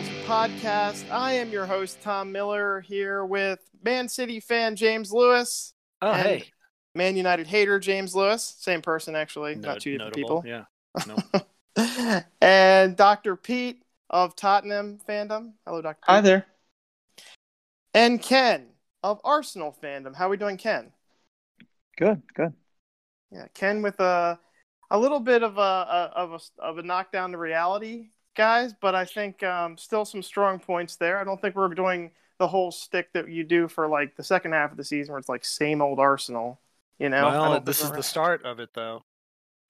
Arsenal's podcast. I am your host, Tom Miller, here with Man City fan James Lewis. Oh, And- hey. Man United hater James Lewis. Same person, actually, No- not two different notable, people. Yeah. No. and Dr. Pete of Tottenham fandom. Hello, Dr. Pete. Hi there. And Ken of Arsenal fandom. How are we doing, Ken? Good, good. Yeah, Ken with a a little bit of a, a of a of a knockdown to reality, guys, but I think um, still some strong points there. I don't think we're doing the whole stick that you do for like the second half of the season, where it's like same old Arsenal. You know, well, this think is the start of it, though.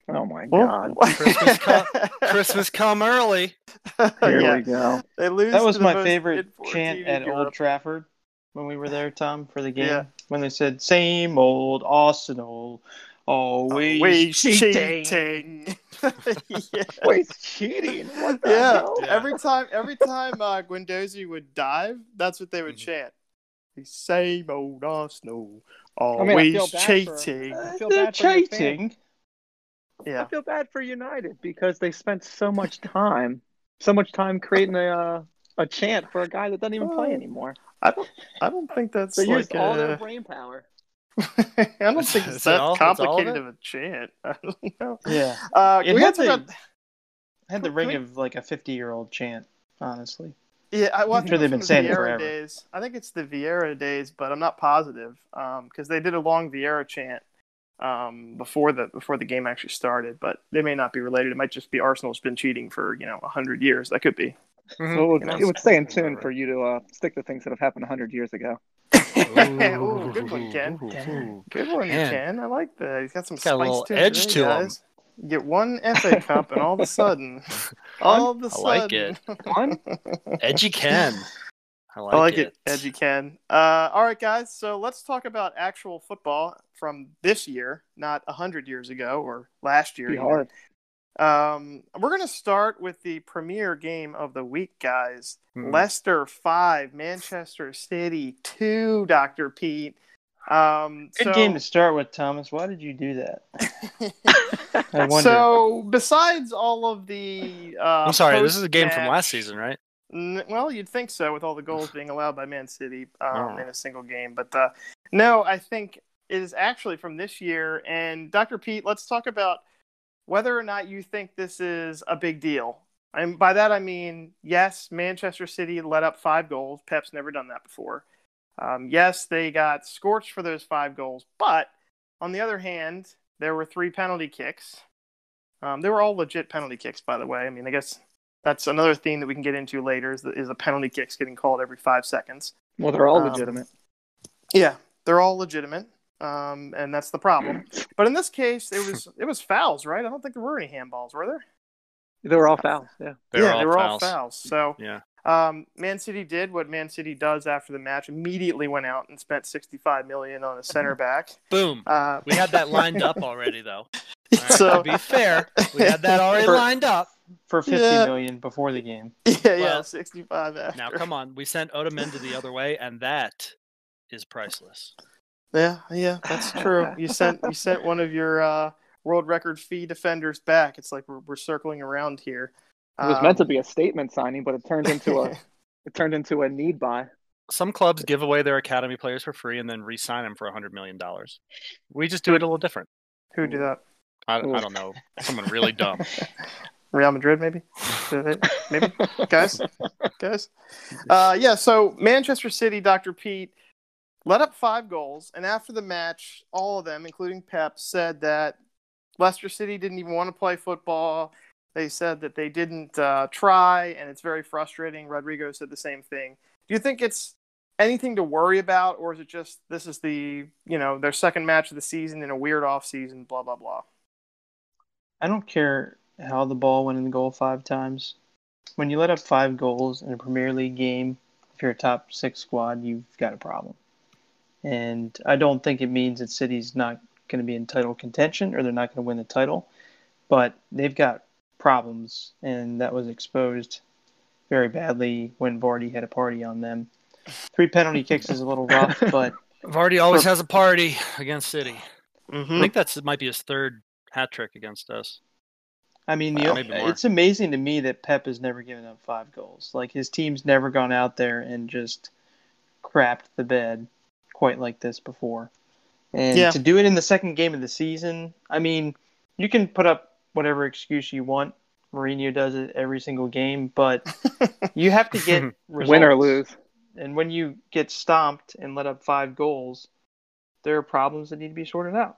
Oh my Well, god. Christmas co- Christmas come early. Here yeah, we go. they lose. That was the my favorite chant team at in Old Trafford when we were there, Tom, for the game. Yeah. When they said, same old Arsenal, always, Always cheating. cheating. yeah. Always cheating. What the Yeah. hell? Yeah. Every time, every time uh, Guendouzi would dive, that's what they would Mhm. chant. The same old Arsenal, mean, I always feel bad for- cheating. I Uh, feel they're bad for cheating. Yeah, I feel bad for United because they spent so much time, so much time creating a uh, a chant for a guy that doesn't even play Oh. anymore. I don't, I don't think that's They like. used all their uh, brain power. I don't think it's that all- it's all of complicated it? of a chant. I don't know. Yeah. Uh, It we had had the, about, had the ring we- of like a 50 year old chant, honestly. yeah, I, well, I I'm think sure it's they've been the saying it Vieira forever. days. I think it's the Vieira days, but I'm not positive because they did a long Vieira chant um, before the before the game actually started. But they may not be related. It might just be Arsenal's been cheating for you know hundred years. That could be. Mhm. So it would, You know, it would stay in tune about for you to uh, stick to things that have happened hundred years ago. Ooh, good one, Ken. Ooh, ooh. Good one, Man. Ken. I like that. He's got some Got a spice little to it edge today, to him. guys. You Get one FA Cup, and all of a sudden, all of a I sudden, like it. One, Edgy Ken. I like, I like it. edgy Ken. Uh, all right, guys. So let's talk about actual football from this year, not hundred years ago or last year. be hard. Um, we're going to start with the premier game of the week, guys. Hmm. Leicester five, Manchester City two. Doctor Pete. Um, Good so, game to start with, Thomas. Why did you do that? I wonder. so besides all of the, uh, I'm sorry, this is a game from last season, right? N- Well, you'd think so with all the goals being allowed by Man City um, Oh. in a single game, but uh, no, I think it is actually from this year. And Dr. Pete, let's talk about whether or not you think this is a big deal. And by that I mean, yes, Manchester City let up five goals. Pep's never done that before. Um, yes, they got scorched for those five goals, but on the other hand, there were three penalty kicks. Um, they were all legit penalty kicks, by the way. I mean, I guess that's another theme that we can get into later is the, is the penalty kicks getting called every five seconds. Well, they're all Um, legitimate. Yeah, they're all legitimate, um, and that's the problem. But in this case, it was it was fouls, right? I don't think there were any handballs, were there? They were all fouls. Yeah. They yeah, were all they were fouls. all fouls. So Yeah. um, Man City did what Man City does after the match. Immediately went out and spent sixty-five million on a center back. Boom. Uh, We had that lined up already, though. All right, So- to be fair, we had that already For- lined up. for fifty million Yeah. before the game. yeah, yeah, sixty-five after. Now, come on. We sent Otamendi the other way, and that is priceless. Yeah, yeah, that's true. You sent you sent one of your uh, world record fee defenders back. It's like we're, we're circling around here. It was Um, meant to be a statement signing, but it turned into a it turned into a need buy. Some clubs give away their academy players for free and then re-sign them for a hundred million dollars. We just do it a little different. Who do that? I, I don't know. Someone really dumb. Real Madrid, maybe. Maybe guys, guys. Uh, yeah. So Manchester City, Dr. Pete, let up five goals, and after the match, all of them, including Pep, said that Leicester City didn't even want to play football. They said that they didn't uh, try, and it's very frustrating. Rodrigo said the same thing. Do you think it's anything to worry about, or is it just this is the you know their second match of the season in a weird off season? Blah blah blah. I don't care how the ball went in the goal five times. When you let up five goals in a Premier League game, if you're a top six squad, you've got a problem. And I don't think it means that City's not going to be in title contention or they're not going to win the title, but they've got problems, and that was exposed very badly when Vardy had a party on them. Three penalty kicks is a little rough, but Vardy always has a party against City. Mm-hmm. I think that's it might be his third hat trick against us. I mean, the, Uh, maybe more. it's amazing to me that Pep has never given up five goals. Like his team's never gone out there and just crapped the bed quite like this before. And Yeah. to do it in the second game of the season, I mean, you can put up whatever excuse you want. Mourinho does it every single game, but you have to get results. Win or lose. And when you get stomped and let up five goals, there are problems that need to be sorted out.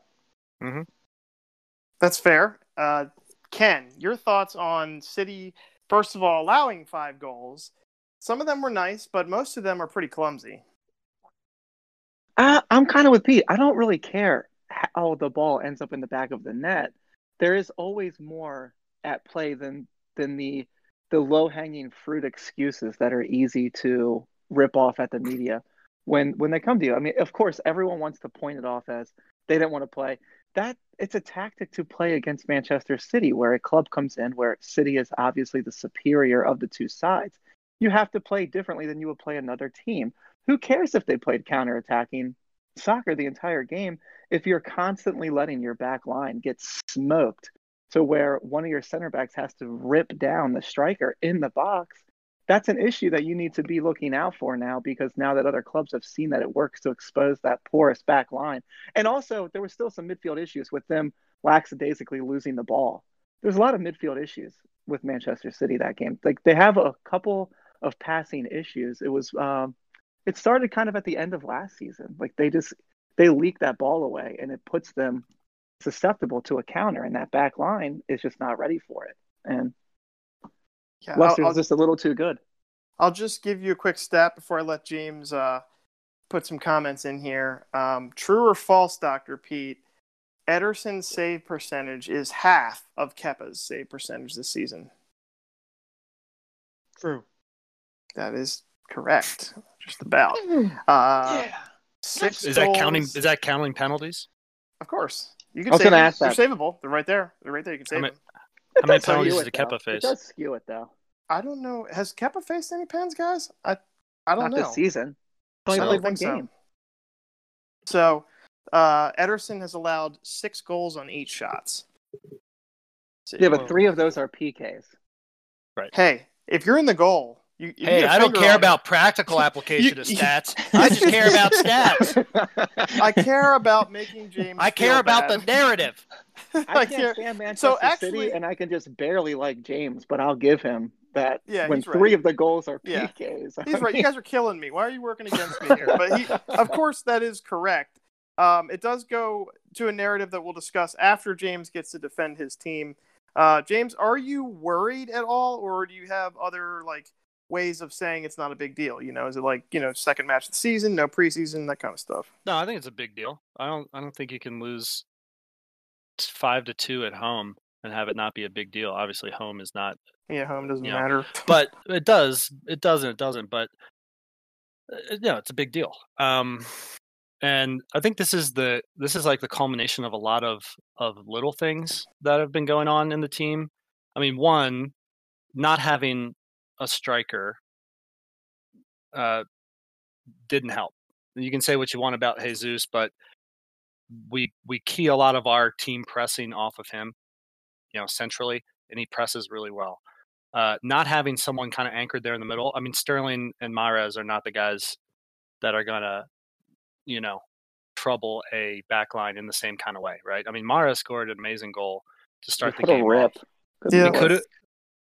That's fair. Uh, Ken, your thoughts on City? First of all, allowing five goals. Some of them were nice, but most of them are pretty clumsy. Uh, I'm kind of with Pete. I don't really care how the ball ends up in the back of the net. There is always more at play than than the the low hanging fruit excuses that are easy to rip off at the media when when they come to you. I mean, of course, everyone wants to point it off as they didn't want to play. That it's a tactic to play against Manchester City, where a club comes in where City is obviously the superior of the two sides. You have to play differently than you would play another team. Who cares if they played counterattacking soccer the entire game if you're constantly letting your back line get smoked to where one of your center backs has to rip down the striker in the box? That's an issue that you need to be looking out for now because now that other clubs have seen that it works to expose that porous back line. And also, there was still some midfield issues with them lackadaisically losing the ball. There's a lot of midfield issues with Manchester City that game. Like they have a couple of passing issues. It was um, it started kind of at the end of last season. Like they just they leak that ball away and it puts them susceptible to a counter and that back line is just not ready for it. And Yeah, Leicester's I'll, I'll, just a little too good. I'll just give you a quick stat before I let James uh, put some comments in here. Um, true or false, Doctor Pete? Ederson's save percentage is half of Kepa's save percentage this season. True. That is correct. Just about. Uh, Six Is that counting? Is that counting penalties? Of course. You can I was save gonna them. ask They're savable. They're right there. They're right there. You can save many- them. How many penalties it, did though. Kepa face? It does skew it though. I don't know. Has Kepa faced any pens, guys? I I don't Not know. this season. I Only don't played one think so. game. So, uh, Ederson has allowed six goals on eight shots. See. Yeah, but three of those are PKs. Right. Hey, if you're in the goal, you, you Hey, I don't care on it. about practical application You- of you- stats. I just care about stats. I care about making James. I care feel about bad. the narrative. I I can't stand Manchester So actually- City, and I can just barely like James, but I'll give him that Yeah, when he's right. three of the goals are Yeah. PKs. I He's right. You guys are killing me. Why are you working against me here? But he, of course, that is correct. Um, it does go to a narrative that we'll discuss after James gets to defend his team. Uh, James, are you worried at all, or do you have other like ways of saying it's not a big deal? You know, is it like you know second match of the season, no preseason, that kind of stuff? No, I think it's a big deal. I don't. I don't think you can lose five to two at home and have it not be a big deal. Obviously, home is not, Yeah, home doesn't Yeah. matter. but it does. It doesn't. It doesn't. But uh, yeah, it's a big deal. Um, and I think this is the this is like the culmination of a lot of of little things that have been going on in the team. I mean, one, not having a striker uh, didn't help. You can say what you want about Jesus, but we we key a lot of our team pressing off of him, you know, centrally, and he presses really well. Uh, not having someone kind of anchored there in the middle. I mean, Sterling and Mahrez are not the guys that are gonna, you know, trouble a back line in the same kind of way, right? I mean, Mahrez scored an amazing goal to start the What a game rip. off. Yeah. We lord. could have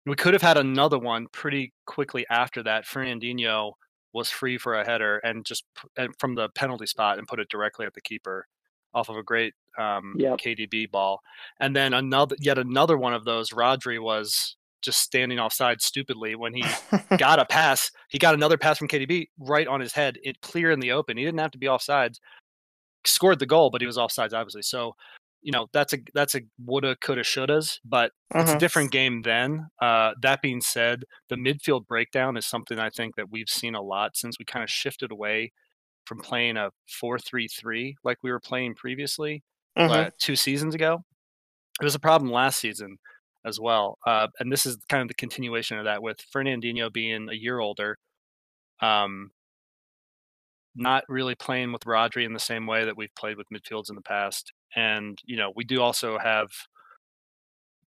we could have had another one pretty quickly after that. Fernandinho was free for a header and just and from the penalty spot and put it directly at the keeper off of a great um, Yep. KDB ball. And then another yet another one of those. Rodri was just standing offside stupidly when he got a pass. He got another pass from KDB right on his head, it clear in the open. He didn't have to be offsides. Scored the goal, but he was offsides obviously. So, you know, that's a that's a woulda, coulda, shouldas. But it's a Mhm. different game then. Uh, that being said, the midfield breakdown is something I think that we've seen a lot since we kind of shifted away from playing a four-three-three like we were playing previously Mhm. uh, two seasons ago. It was a problem last season as well, uh, and this is kind of the continuation of that with Fernandinho being a year older, um, not really playing with Rodri in the same way that we've played with midfields in the past, and you know we do also have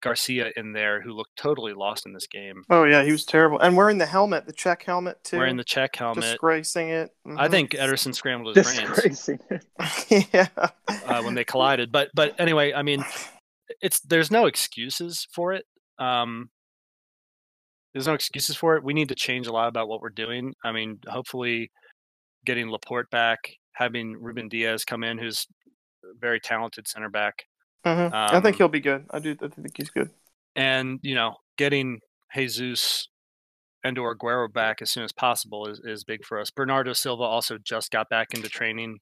Garcia in there, who looked totally lost in this game. Oh yeah, he was terrible, and wearing the helmet, the Cech helmet too. Wearing the Cech helmet, disgracing it. I Mhm. think Ederson scrambled his brains Disgracing it. yeah. uh, when they collided. But but anyway, I mean, it's there's no excuses for it. Um, there's no excuses for it. We need to change a lot about what we're doing. I mean, hopefully, getting Laporte back, having Ruben Dias come in, who's a very talented center back, Mhm. I think Um, he'll be good. I do. I think he's good. and you know, getting Jesus and or Aguero back as soon as possible is, is big for us. Bernardo Silva also just got back into training.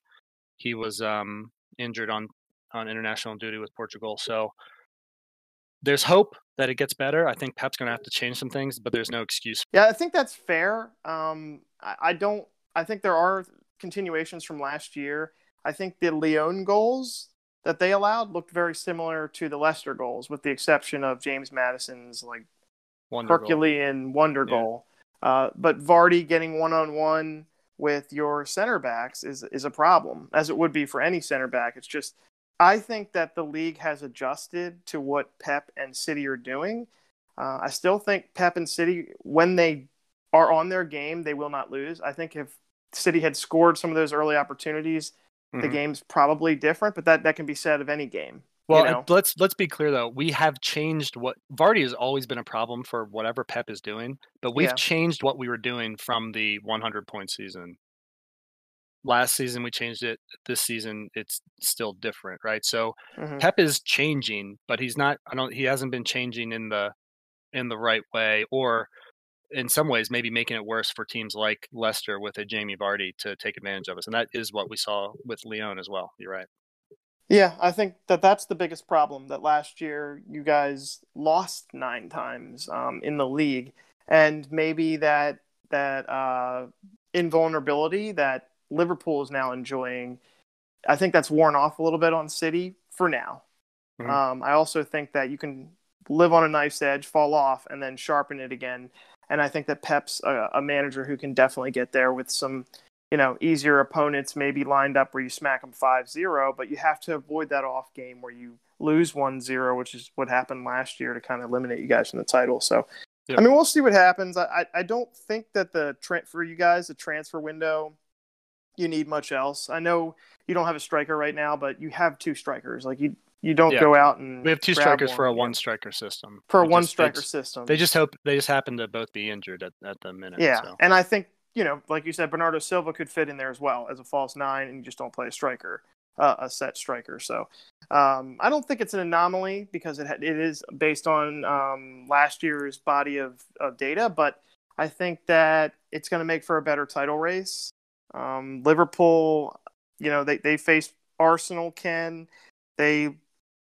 He was um, injured on on international duty with Portugal, so there's hope that it gets better. I think Pep's going to have to change some things, but there's no excuse. Yeah, I think that's fair. Um, I, I don't. I think there are continuations from last year. I think the Lyon goals that they allowed looked very similar to the Leicester goals, with the exception of James Maddison's like Wonder goal. Herculean wonder Yeah. goal. Uh, but Vardy getting one on one with your center backs is is a problem, as it would be for any center back. It's just I think that the league has adjusted to what Pep and City are doing. Uh, I still think Pep and City, when they are on their game, they will not lose. I think if City had scored some of those early opportunities, the Mhm. game's probably different. But that that can be said of any game. Well, you know? let's let's be clear though. We have changed what Vardy has always been a problem for whatever Pep is doing, but we've Yeah. changed what we were doing from the 100 point season. Last season we changed it. This season it's still different, right? So Mhm. Pep is changing, but he's not. I don't. He hasn't been changing in the in the right way, or in some ways maybe making it worse for teams like Leicester with a Jamie Vardy to take advantage of us, and that is what we saw with Lyon as well. You're right. Yeah, I think that that's the biggest problem. That last year you guys lost nine times um, in the league, and maybe that that uh, invulnerability that Liverpool is now enjoying, I think that's worn off a little bit on City for now. Mhm. Um, I also think that you can live on a knife's edge, fall off, and then sharpen it again. And I think that Pep's a, a manager who can definitely get there with some you know, easier opponents maybe lined up where you smack them 5-0, but you have to avoid that off game where you lose 1-0, which is what happened last year to kind of eliminate you guys from the title. So, Yep. I mean, we'll see what happens. I, I, don't think that the tra- for you guys the transfer window, you need much else. I know you don't have a striker right now, but you have two strikers. Like you, you don't Yeah. go out and We have two strikers for a one striker system. for a one just- striker they just- system. They just hope they just happen to both be injured at, at the minute. Yeah, so. and I think you know, like you said, Bernardo Silva could fit in there as well as a false nine, and you just don't play a striker, uh, a set striker. So um, I don't think it's an anomaly because it ha- it is based on um, last year's body of, of data, but I think that it's going to make for a better title race. Um, Liverpool, you know, they they faced Arsenal. Ken, they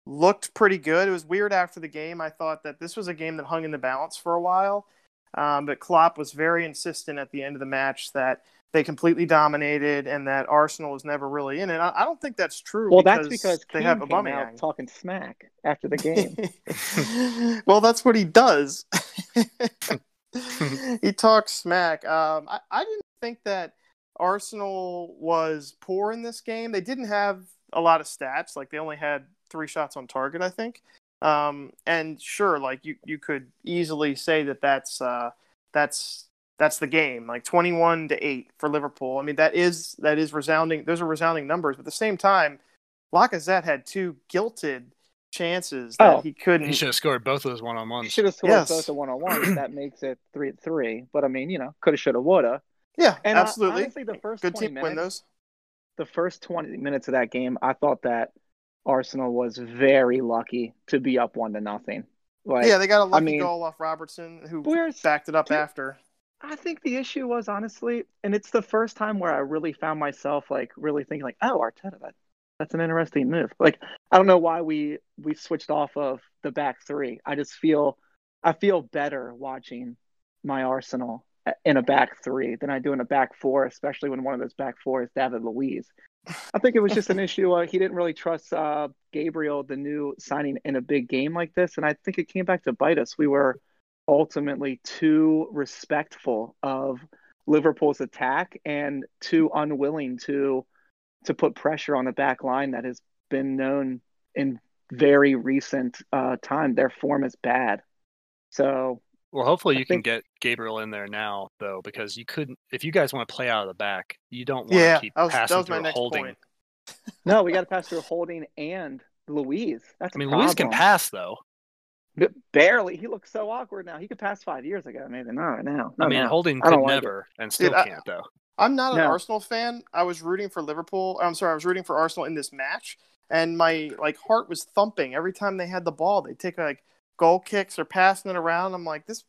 looked pretty good. It was weird after the game. I thought that this was a game that hung in the balance for a while. Um, but Klopp was very insistent at the end of the match that they completely dominated and that Arsenal was never really in it. I, I don't think that's true. Well, that's because they Keane have came Aubameyang. out talking smack after the game. well, that's what he does. he talks smack. Um, I, I didn't think that Arsenal was poor in this game. They didn't have a lot of stats. Like they only had three shots on target, I think. Um, and sure, like you, you could easily say that that's uh, that's that's the game, like twenty-one to eight for Liverpool. I mean, that is that is resounding. Those are resounding numbers. But at the same time, Lacazette had two gilted chances that Oh, he couldn't. He should have scored both of those one on You ones. should have scored Yes. both the one on one. That makes it three three. But I mean, you know, coulda, shoulda, woulda. Yeah, And uh, absolutely. honestly, the first Good 20 team win minutes, those. the first twenty minutes of that game, I thought that Arsenal was very lucky to be up one to nothing. Like, yeah, they got a lucky mean, goal off Robertson, who backed it up Dude, after. I think the issue was honestly, and it's the first time where I really found myself like really thinking like, oh, Arteta, that that's an interesting move. Like, I don't know why we we switched off of the back three. I just feel I feel better watching my Arsenal uh, in a back three than I do in a back four, especially when one of those back four is David Luiz. I think it was just an issue. Uh, he didn't really trust uh, Gabriel, the new signing, in a big game like this, and I think it came back to bite us. We were ultimately too respectful of Liverpool's attack and too unwilling to to put pressure on the back line that has been known in very recent uh, time, their form is bad. So Well, hopefully I you can think- get Gabriel in there now, though, because you couldn't. If you guys want to play out of the back, you don't want to keep was, passing was my through a holding. point. no, we got to pass through Holding and Luiz. That's I mean, a Luiz can pass though. B- barely. He looks so awkward now. He could pass five years ago, maybe not right now. I mean, now. Holding I don't could like it. never, and still Dude, can't though. I'm not an No. Arsenal fan. I was rooting for Liverpool. I'm sorry, I was rooting for Arsenal in this match, and my like heart was thumping every time they had the ball. They take like goal kicks or passing it around. I'm like, this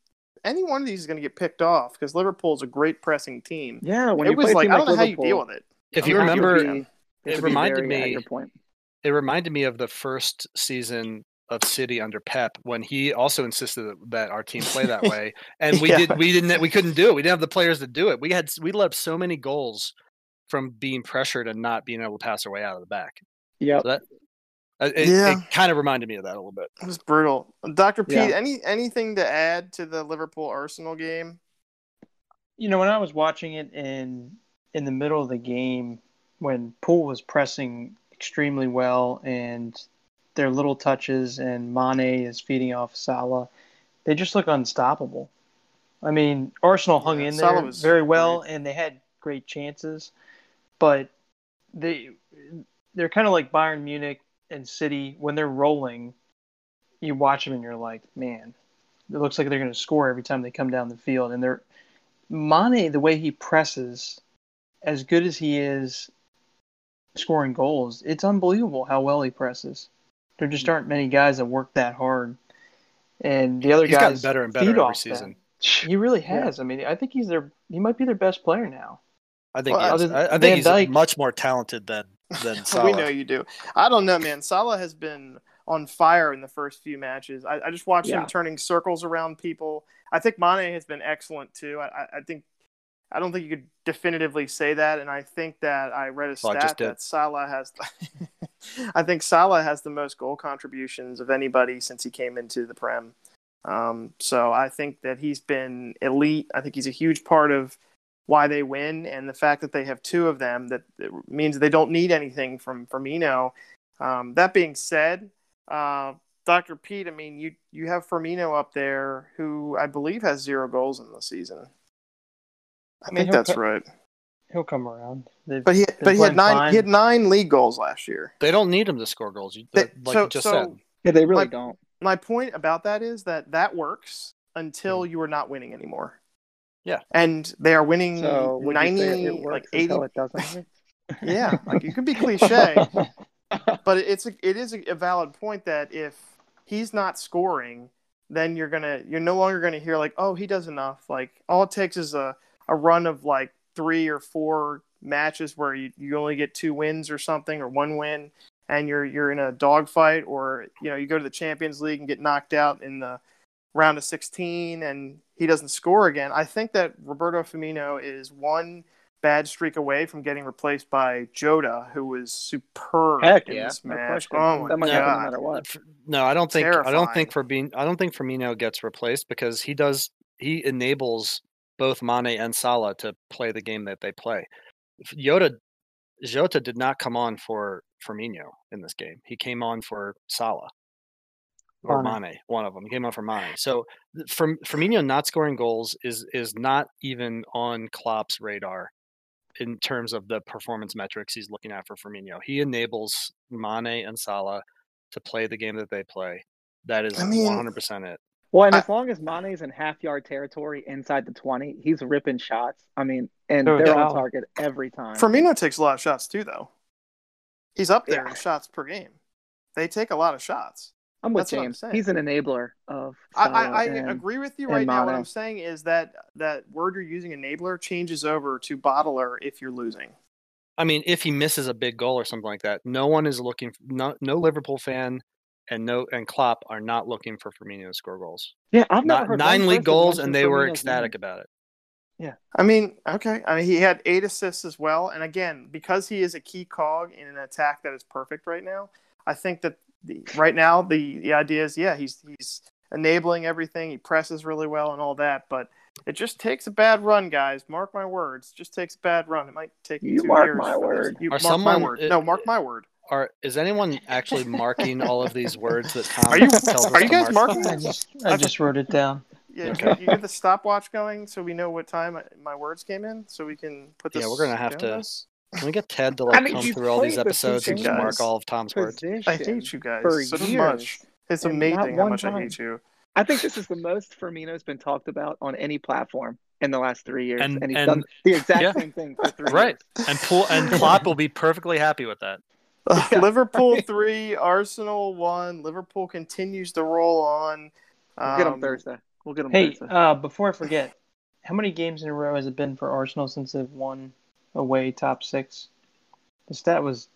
any one of these is going to get picked off because Liverpool's a great pressing team. Yeah, when it you was play like I don't know how you deal with it. If you remember, be- you have it reminded me- point. it reminded me of the first season of City under Pep when he also insisted that- that our team play that way, and we Yeah. did we didn't we couldn't do it. We didn't have the players to do it. We had we let up so many goals from being pressured and not being able to pass our way out of the back. Yep. So that Uh, it, Yeah. it kind of reminded me of that a little bit. It was brutal. Doctor Pete, Yeah. any anything to add to the Liverpool Arsenal game? You know, when I was watching it in in the middle of the game, when Pool was pressing extremely well and their little touches and Mane is feeding off Salah, they just look unstoppable. I mean, Arsenal hung Yeah, in Salah there very well great. and they had great chances, but they they're kind of like Bayern Munich and City when they're rolling. You watch them and you're like, man, it looks like they're going to score every time they come down the field, and they're Mane, the way he presses, as good as he is scoring goals, it's unbelievable how well he presses. There just mm-hmm. aren't many guys that work that hard. And the other He's gotten guys better and better every season. that. He really has. I mean, I think he's their he might be their best player now. I think Well, I, I Van think he's Dijk- much more talented than than Salah. we know you do. I don't know, man. Salah has been on fire in the first few matches. I, I just watched Yeah. him turning circles around people. I think Mane has been excellent too. I, I- I think I don't think you could definitively say that, and I think that I read a Well, stat that Salah has. I think Salah has the most goal contributions of anybody since he came into the Prem. Um, so I think that he's been elite. I think he's a huge part of why they win, and the fact that they have two of them that that means they don't need anything from Firmino. Um, that being said, uh, Dr. Pete, I mean, you you have Firmino up there, who I believe has zero goals in the season. I, I mean, think that's co- right. He'll come around. They've But he but he had nine fine. he had nine league goals last year. They don't need him to score goals. You, They- like so you just so said. Yeah, they really Like- don't. my point about that is that that works until you are not winning anymore. Yeah. and they are winning So would you ninety say it like works eighty. until it doesn't? Yeah, like you can be cliche, but it's a, it is a valid point that if he's not scoring, then you're gonna you're no longer gonna hear like oh he does enough. Like all it takes is a a run of like three or four matches where you, you only get two wins or something or one win, and you're you're in a dogfight or you know you go to the Champions League and get knocked out in the round of 16 and he doesn't score again. I think that Roberto Firmino is one bad streak away from getting replaced by Jota, who was superb Heck in yeah, this match. question. Oh my that might No. happen no matter what. No, I don't think I don't think for being I don't think Firmino gets replaced because he does he enables both Mane and Salah to play the game that they play. If Jota Jota did not come on for Firmino in this game. He came on for Salah or Mane. Mane, one of them. He came on for Mane. So th- for Firmino not scoring goals is is not even on Klopp's radar in terms of the performance metrics he's looking at for Firmino. He enables Mane and Salah to play the game that they play. That is I mean- 100% it. Well, and I- as long as Mane's in half yard territory inside the 20, he's ripping shots. I mean, and No they're on target every time. Firmino takes a lot of shots too, though. He's up there Yeah. in shots per game. They take a lot of shots. I'm with that's what I'm James. He's an enabler of. I, I, I and- agree with you right now. What I'm saying is that that word you're using, enabler, changes over to bottler if you're losing. I mean, if he misses a big goal or something like that, no one is looking. No, no Liverpool fan and no and Klopp are not looking for Firmino to score goals. Yeah, I've never Not, heard nine league goals, and they were ecstatic name. about it. Yeah, I mean, okay. I mean, he had eight assists as well. And again, because he is a key cog in an attack that is perfect right now, I think that the, right now the, the idea is, yeah, he's he's enabling everything. He presses really well and all that. But it just takes a bad run, guys. Mark my words. Just takes a bad run. It might take You two mark years my for this. word. You Or mark someone- my word. it- no, mark my word. are is anyone actually marking all of these words that Tom Are you- tells us are you guys mark? marking? I just I just wrote it down. Yeah, Okay. you get the stopwatch going so we know what time my words came in, so we can put this. Yeah, we're gonna have to- this? Can we get Ted to like mean, come through all these episodes and just mark all of Tom's words? I hate you guys for so years. much. It's and amazing how one much I time. hate you. I think this is the most Firmino's been talked about on any platform in the last three years, And- and, he's and- done the exact yeah. same thing for three Right. years. And Pool and Klopp will be perfectly happy with that. Yeah. Liverpool three, Arsenal one. Liverpool continues to roll on. We'll get him Um, Thursday. We'll get him Hey, Thursday. uh, before I forget, how many games in a row has it been for Arsenal since they've won away top six? The stat was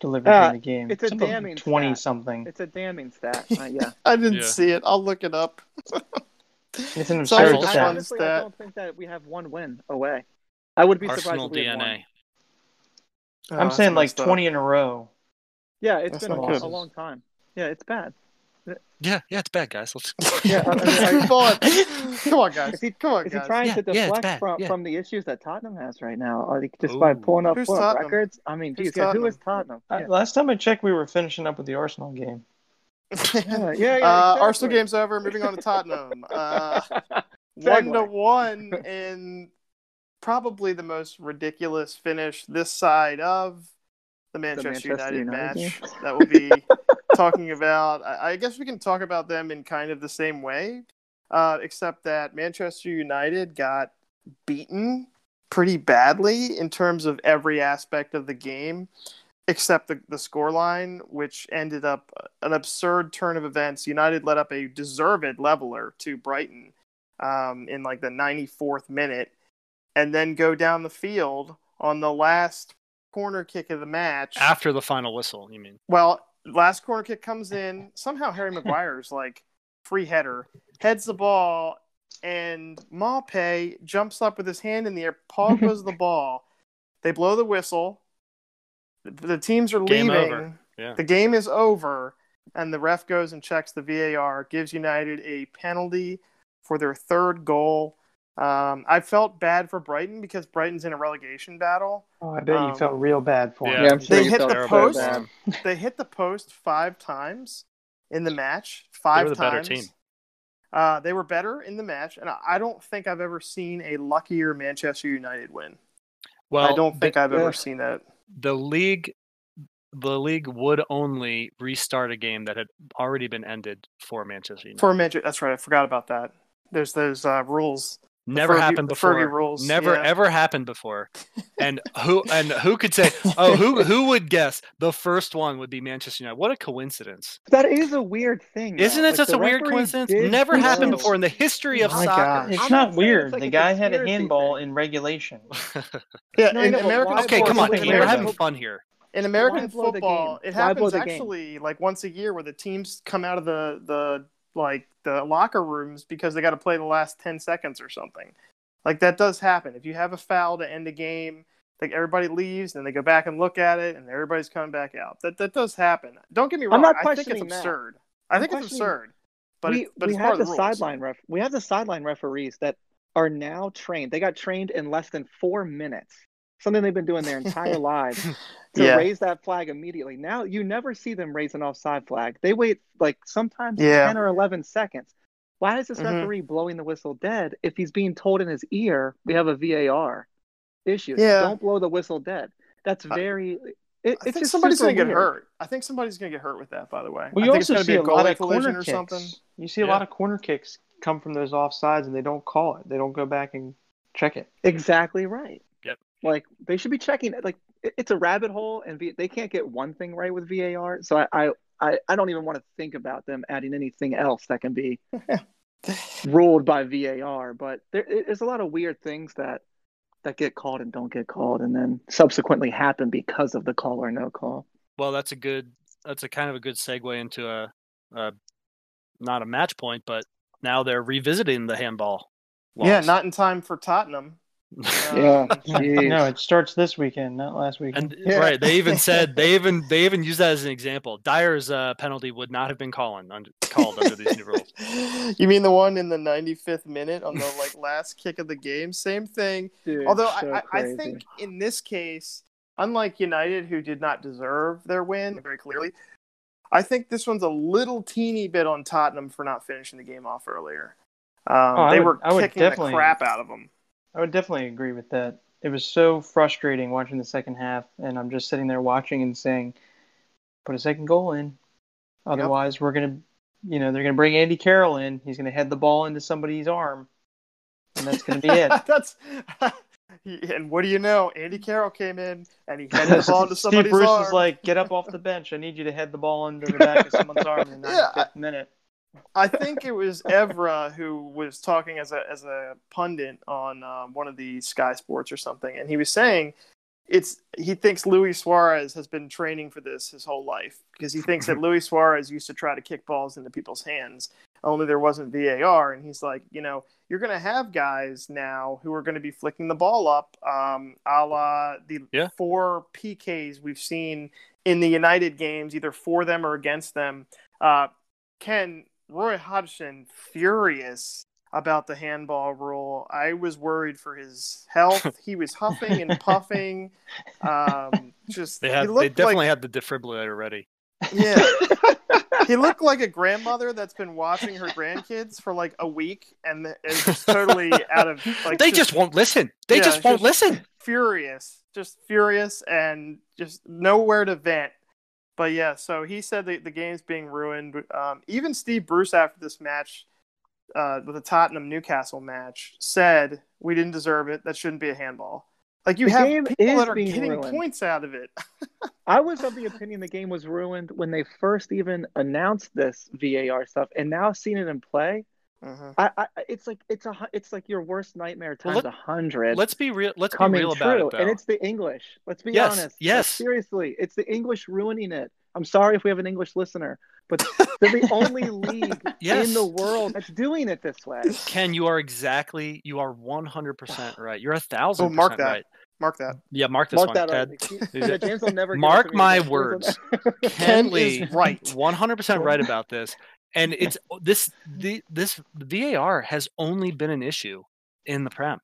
delivered Uh, during the game. it's a Something damning twenty stat. something. It's a damning stat. Uh, yeah. I didn't Yeah. Uh, see it. I'll look it up. It's an absurd just stat. one honestly, I don't think that we have one win away. I would be surprised Arsenal if we had one. DNA. Oh, I'm saying like messed up. twenty in a row. Yeah, it's That's been a, not long, a long time. Yeah, it's bad. Yeah, yeah, it's bad, guys. Let's. Yeah, I- I mean, Come on, come on, guys. Is he- Come on, Is he guys. trying Yeah, to yeah, it's deflect bad, from, yeah. from the issues that Tottenham has right now? Like just by pulling up Who's what, Tottenham? records? I mean, Who's geez, yeah, who is Tottenham? Tottenham? Uh, last time I checked, we were finishing up with the Arsenal game. Yeah, yeah, yeah. yeah uh. Arsenal game's over. Moving on to Tottenham. Uh, one to one in probably the most ridiculous finish this side of the Manchester, Manchester United, United match that we'll be talking about. I, I guess we can talk about them in kind of the same way, uh, except that Manchester United got beaten pretty badly in terms of every aspect of the game. Except the, the scoreline, which ended up an absurd turn of events. United let up a deserved leveler to Brighton um, in like the 94th minute, and then go down the field on the last corner kick of the match. After the final whistle, you mean? Well, last corner kick comes in. Somehow Harry Maguire's like free header, heads the ball, and Maupay jumps up with his hand in the air, Pogba's the ball. They blow the whistle. The, the teams are Game leaving. over. Yeah. The game is over, and the ref goes and checks the VAR, gives United a penalty for their third goal. Um, I felt bad for Brighton because Brighton's in a relegation battle. Oh, I bet Um, you felt real bad for Yeah, him. Yeah, sure They hit the post. They hit the post five times in the match. Five They Five were the better times. team. Uh, they were better in the match, and I- I don't think I've ever seen a luckier Manchester United win. Well, I don't think the, I've ever yeah. seen that. the league, the league would only restart a game that had already been ended for Manchester United. For Manchester, that's right. I forgot about that. There's those uh, rules. Never Fergie- happened before. Fergie rules, Never yeah. ever happened before. And who and who could say? Oh, who who would guess the first one would be Manchester United? What a coincidence! That is a weird thing. Isn't though. it Like, just a weird coincidence? did Never happened before in the history of Oh soccer. God. It's I'm not not weird. it's like the guy had a handball thing. in regulation. Yeah, No, in know, American why okay, come on, we're having fun here. in American Why blow the football, it happens actually like once a year where the teams come out of the the like the locker rooms because they got to play the last ten seconds or something. Like that does happen. If you have a foul to end a game, like everybody leaves and they go back and look at it, and everybody's coming back out. That that does happen. Don't get me wrong. I'm not I think it's questioning that. absurd. I think it's absurd. But we it, but we have of the, the, sideline ref. We have the sideline referees that are now trained. They got trained in less than four minutes. Something they've been doing their entire lives to Yeah. raise that flag immediately. Now you never see them raise an offside flag. They wait like sometimes Yeah. ten or eleven seconds. Why is this Mhm. referee blowing the whistle dead if he's being told in his ear we have a VAR issue? Yeah. Don't blow the whistle dead. That's I- very. It, I think somebody's gonna get hurt. I think somebody's gonna get hurt with that. By the way, Well, I you think it's also gonna see be a a lot of collision corner or kicks. something. You see a Yeah. lot of corner kicks come from those offsides, and they don't call it. They don't go back and check it. Exactly right. Yep. Like they should be checking. Like it's a rabbit hole, and v- they can't get one thing right with VAR. So I, I, I, I don't even want to think about them adding anything else that can be ruled by VAR. But there, there's a lot of weird things that that get called and don't get called, and then subsequently happen because of the call or no call. Well, that's a good. That's a kind of a good segue into a, a not a match point, but now they're revisiting the handball. Yeah, not in time for Tottenham. Yeah. No, it starts this weekend, not last weekend. And Yeah. right, they even said they even they even used that as an example. Dier's uh, penalty would not have been calling under, called under these new rules. you mean the one in the 95th minute on the like last kick of the game? Same thing. Dude, Although so I, I, I think in this case, unlike United, who did not deserve their win very clearly, I think this one's a little teeny bit on Tottenham for not finishing the game off earlier. Um, Oh, I they would- were I would kicking the crap out of them. I would definitely agree with that. It was so frustrating watching the second half, and I'm just sitting there watching and saying, "Put a second goal in, otherwise we're gonna, you know, they're gonna bring Andy Carroll in. He's gonna head the ball into somebody's arm, and that's gonna be it." That's and what do you know? Andy Carroll came in and he headed the ball into Steve somebody's Bruce arm. is like, "Get up off the bench. I need you to head the ball into the back of someone's arm in the Yeah, 95th minute." I think it was Evra who was talking as a as a pundit on um, one of the Sky Sports or something, and he was saying it's he thinks Luis Suarez has been training for this his whole life because he thinks that Luis Suarez used to try to kick balls into people's hands, only there wasn't VAR, and he's like, you know, you're going to have guys now who are going to be flicking the ball up, um, a la the Yeah. four PKs we've seen in the United games, either for them or against them. Uh, Ken Roy Hodgson furious about the handball rule. I was worried for his health. He was huffing and puffing. Um, just They had they definitely like had the defibrillator ready. yeah. he looked like a grandmother that's been watching her grandkids for like a week and is just totally out of like they just won't listen. They Yeah, just won't just- listen. furious, just furious, and just nowhere to vent. But yeah, so he said that the game's being ruined. Um, even Steve Bruce after this match, uh, with the Tottenham Newcastle match, said we didn't deserve it. That shouldn't be a handball. Like you The have people that are getting ruined. points out of it. I was of the opinion the game was ruined when they first even announced this VAR stuff, and now seeing it in play, Mhm. I, I it's like it's a it's like your worst nightmare Well, times let- a hundred. Let's be real. Let's be coming real true, about it. Bill. and it's the English. Let's be Yes, honest. Like, yes. seriously, it's the English ruining it. I'm sorry if we have an English listener, but they're the only league Yes. in the world that's doing it this way. Ken, you are exactly. You are one hundred percent right. You're a thousand Oh, mark percent that. right. Mark that. Yeah, mark this Mark one. that Ted. Yeah, James will never give it Mark to me my again. James will words. Ken Ken Lee, is right. one hundred percent right about this. And it's uh, this the this VAR has only been an issue in the Prem.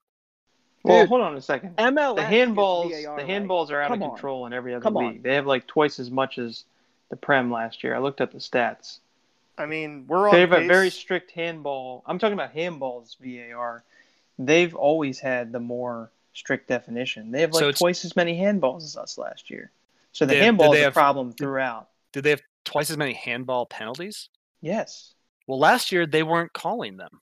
Well, Dude, hold on a second. MLS The handballs, VAR the right. handballs are out Come of on. control in every other Come on. league. They have like twice as much as the Prem last year. I looked at the stats. I mean, we're on They have a very strict handball. I'm talking about handballs VAR. They've always had the more strict definition. They have like So twice as many handballs as us last year. So the handball is a have- problem throughout. Did they have twice as many handball penalties? Yes, Well, last year they weren't calling them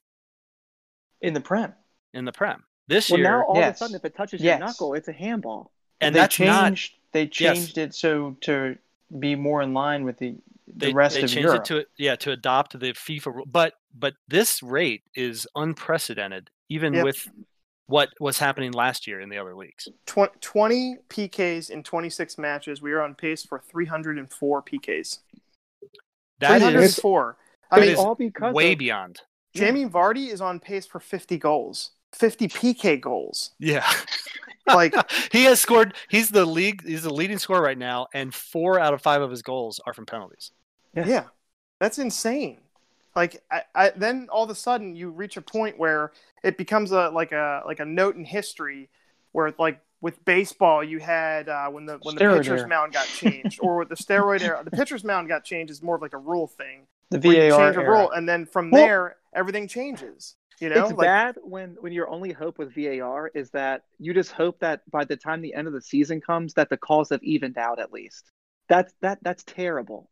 in the Prem. in the Prem. This Well, year, now all yes. of a sudden, if it touches Yes. your knuckle, it's a handball. and they that's not changed. They changed it so to be more in line with the the they, rest they of changed Europe. it to yeah to adopt the FIFA rule. But but this rate is unprecedented, even Yep. with what was happening last year in the other leagues. Tw- 20 PKs in 26 matches. We are on pace for 304 PKs. That is 304. I mean, is all because way of, beyond. Jamie Vardy is on pace for 50 goals, 50 PK goals. Yeah, Like, he has scored. He's the league. He's the leading scorer right now, and four out of five of his goals are from penalties. Yeah. yeah, that's insane. Like, I, I, then all of a sudden you reach a point where it becomes a like a like a note in history, where like with baseball you had uh, when the when the pitcher's era. mound got changed, or with the steroid era, the pitcher's mound got changed is more of like a rule thing. the where you VAR change a rule, and then from Well- there everything changes. You know, it's like bad when when your only hope with VAR is that you just hope that by the time the end of the season comes, that the calls have evened out at least. That's that that's terrible.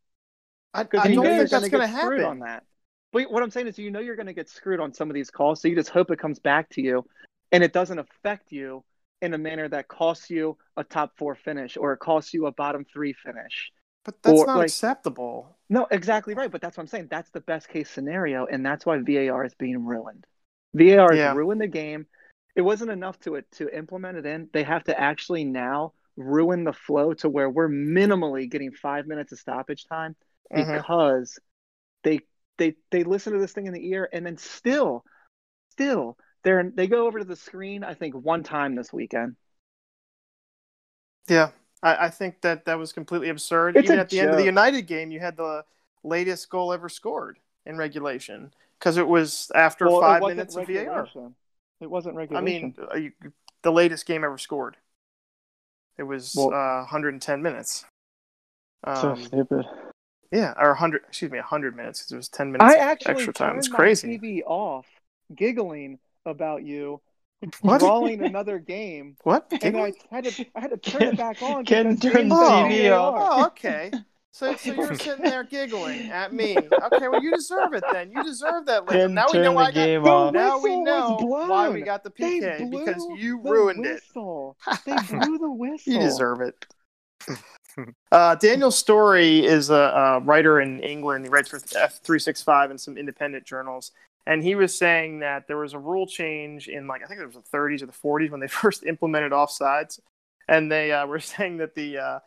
I, I you don't know you're think that's going going to to happen. on that. But what I'm saying is, you know you're going to get screwed on some of these calls, so you just hope it comes back to you, and it doesn't affect you in a manner that costs you a top four finish or it costs you a bottom three finish. But that's Or, not like- acceptable. No, exactly right. But that's what I'm saying. That's the best case scenario, and that's why VAR is being ruined. VAR Yeah. has ruined the game. It wasn't enough to it to implement it in. They have to actually now ruin the flow to where we're minimally getting five minutes of stoppage time Mhm. because they they they listen to this thing in the ear and then still still they're they go over to the screen I think one time this weekend. Yeah, I, I think that that was completely absurd. It's Even at the end of the. United game, you had the latest goal ever scored in regulation because it was after Well, five minutes of VAR. It wasn't regulation. I mean, uh, you, the latest game ever scored. It was Well- uh, 110 minutes. so Um, stupid. yeah, or 100. Excuse me, 100 minutes because it was 10 minutes I actually extra time. It's my crazy. TV off, giggling about you What? drawing another game, What? and I had to I had to turn Ken- it back on. Ken because turned the said TV off. Oh, okay. So, so you're sitting there giggling at me. Okay, well, you deserve it then. You deserve that. Later. Ken Now we know why the I got The off. Now we know why we got the They PK because you the ruined it. whistle. They blew the whistle. You deserve it. Uh, Daniel Storey is a, a writer in England. He writes for F365 and some independent journals. And he was saying that there was a rule change in, like, I think it was the 30s or the 40s when they first implemented offsides. And they uh, were saying that the uh,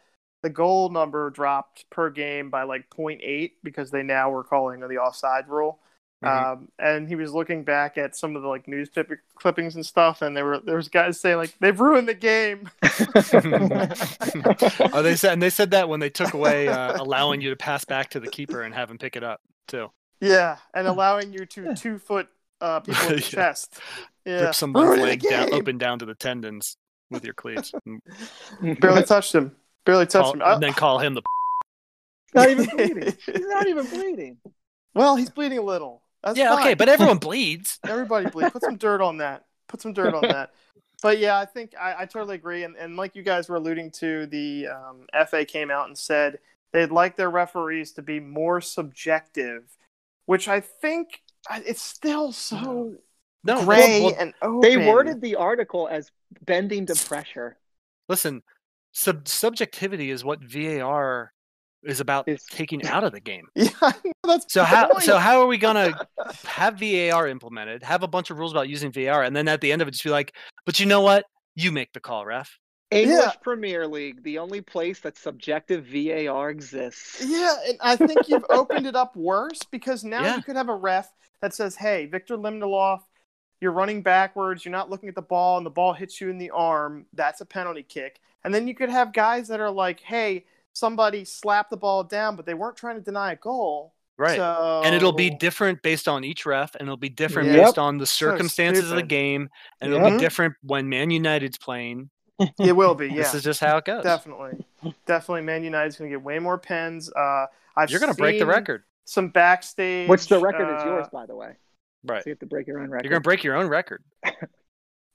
the goal number dropped per game by like 0.8 because they now were calling the offside rule. Mhm. Um, and he was looking back at some of the like newspaper clippings and stuff, and there were there was guys saying like they've ruined the game. oh, they said, and they said that when they took away uh, allowing you to pass back to the keeper and have him pick it up too. Yeah, and allowing you to two foot uh, people in the Yeah. chest. Yeah, Rip someone's Ruin the leg down, game. open down to the tendons with your cleats, barely touched him. Barely touched call, him. I- and then call him the. not even bleeding. He's not even bleeding. well, he's bleeding a little. That's yeah, okay, but everyone bleeds. everybody bleed. Put some dirt on that. Put some dirt on that. But yeah, I think I, I totally agree. And, and like you guys were alluding to, the um, FA came out and said they'd like their referees to be more subjective, which I think it's still so No, gray well, well, and open. They worded the article as bending to pressure. listen, sub- subjectivity is what VAR is about It's- taking out of the game. Yeah, that's So how point. so how are we gonna have VAR implemented, have a bunch of rules about using VAR, and then at the end of it just be like, but you know what? You make the call, ref. English Yeah. Premier League, the only place that subjective VAR exists. Yeah, and I think you've opened it up worse because now Yeah. you could have a ref that says, "Hey, Victor Lindelof, you're running backwards, you're not looking at the ball, and the ball hits you in the arm. That's a penalty kick." And then you could have guys that are like, "Hey, somebody slapped the ball down, but they weren't trying to deny a goal." Right. So... and it'll be different based on each ref, and it'll be different Yep. based on the circumstances of the game, and it'll be mm-hmm. different when Man United's playing. It will be. Yeah, This is just how it goes. definitely, definitely. Man United's going to get way more pens. Uh, I've You're gonna break the record, Some backstage. Which the record is uh, yours, by the way. right? So you have to break your own record. You're gonna break your own record.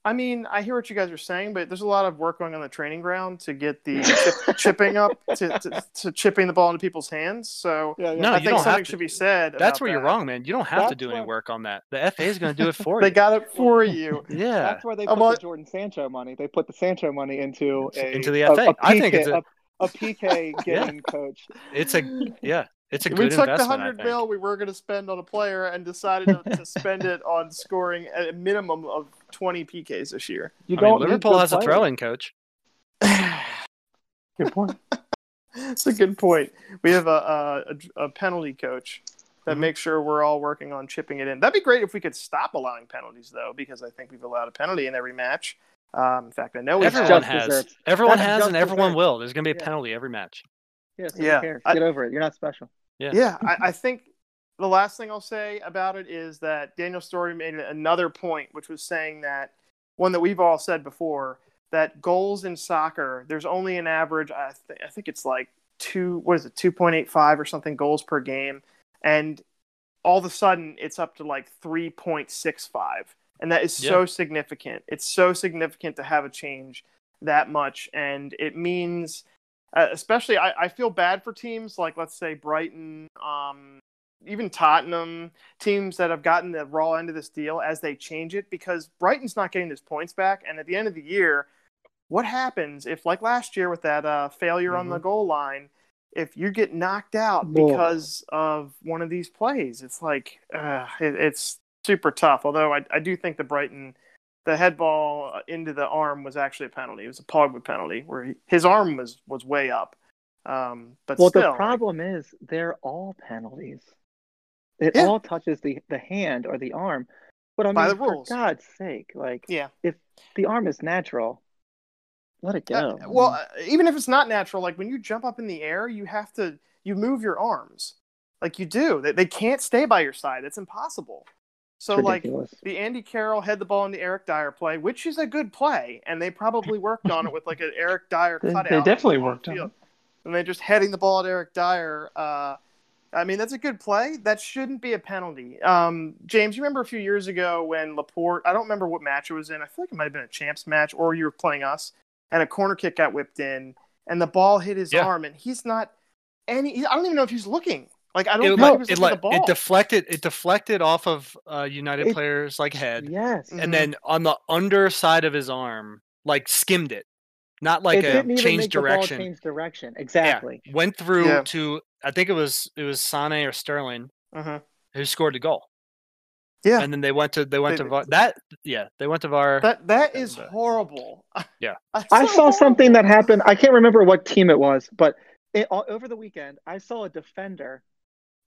I mean, I hear what you guys are saying, but there's a lot of work going on the training ground to get the chip, chipping up to, to, to chipping the ball into people's hands. So yeah, yeah. No, I you think don't something should be said. That's about where you're that. wrong, man. You don't have to That's do any work on that. The FA is gonna do it for you. They got it for you. Yeah. That's where they put well- the Jadon Sancho money. They put the Sancho money into a Into the a- FA. I think it's a- a, a PK getting coach. It's a yeah. It's a we good took the investment. Hundred think. mil we were going to spend on a player and decided to, to spend it on scoring a minimum of 20 PKs this year. You I don't need Liverpool good has a players. throw-in coach. Good point. That's a good point. We have a, a, a penalty coach that Mhm. makes sure we're all working on chipping it in. That'd be great if we could stop allowing penalties, though, because I think we've allowed a penalty in every match. Um, in fact, I know we've Everyone has. desserts. Everyone That's has, just and everyone desserts. will. There's gonna be a Yeah. penalty every match. Yeah, so Yeah, who cares? I- Get over it. You're not special. Yeah. Yeah, I, I think the last thing I'll say about it is that Daniel Storey made another point, which was saying that one that we've all said before that goals in soccer, there's only an average. I, th- I think it's like two. What is it? Two point eight five or something goals per game, and all of a sudden it's up to like three point six five, and that is so significant. It's so significant to have a change that much, and it means uh, especially I, I feel bad for teams like let's say Brighton, um, even Tottenham, teams that have gotten the raw end of this deal as they change it because Brighton's not getting his points back, and at the end of the year, what happens if like last year with that uh, failure on the goal line? If you get knocked out because of one of these plays, it's like uh, it, it's super tough. Although I, I do think the Brighton the head ball into the arm was actually a penalty. It was a Pogba penalty where he, his arm was was way up. Um, but Well, still, the problem is they're all penalties. It Yeah. all touches the the hand or the arm. But I mean, By the for. God's sake, like yeah. if the arm is natural, let it Uh, go. well, uh, even if it's not natural, like when you jump up in the air, you have to you move your arms, like you do. They, they can't stay by your side. It's impossible. So It's like the Andy Carroll had the ball in the Eric Dier play, which is a good play, and they probably worked on it with like an Eric Dier They, cutout. they definitely the worked on it. and they're just heading the ball at Eric Dier. Uh, I mean, that's a good play. That shouldn't be a penalty. Um, James, you remember a few years ago when Laporte, I don't remember what match it was in. I feel like it might have been a champs match, or you were playing us, and a corner kick got whipped in, and the ball hit his Yeah. arm, and he's not any. I don't even know if he's looking. Like I don't It, think like- he was it, looking like- the ball. it deflected. It deflected off of uh, United It- players like head, Yes. And then on the underside of his arm, like skimmed it, not like it a didn't even change make the ball direction. change direction. Exactly. Yeah, went through Yeah. to I think it was it was Sane or Sterling Mhm. who scored the goal. Yeah. and then they went to they went They- to VAR. That yeah, they went to VAR. That that is And, uh, horrible. Yeah. That's I so saw something that happened. I can't remember what team it was, but it, all, over the weekend, I saw a defender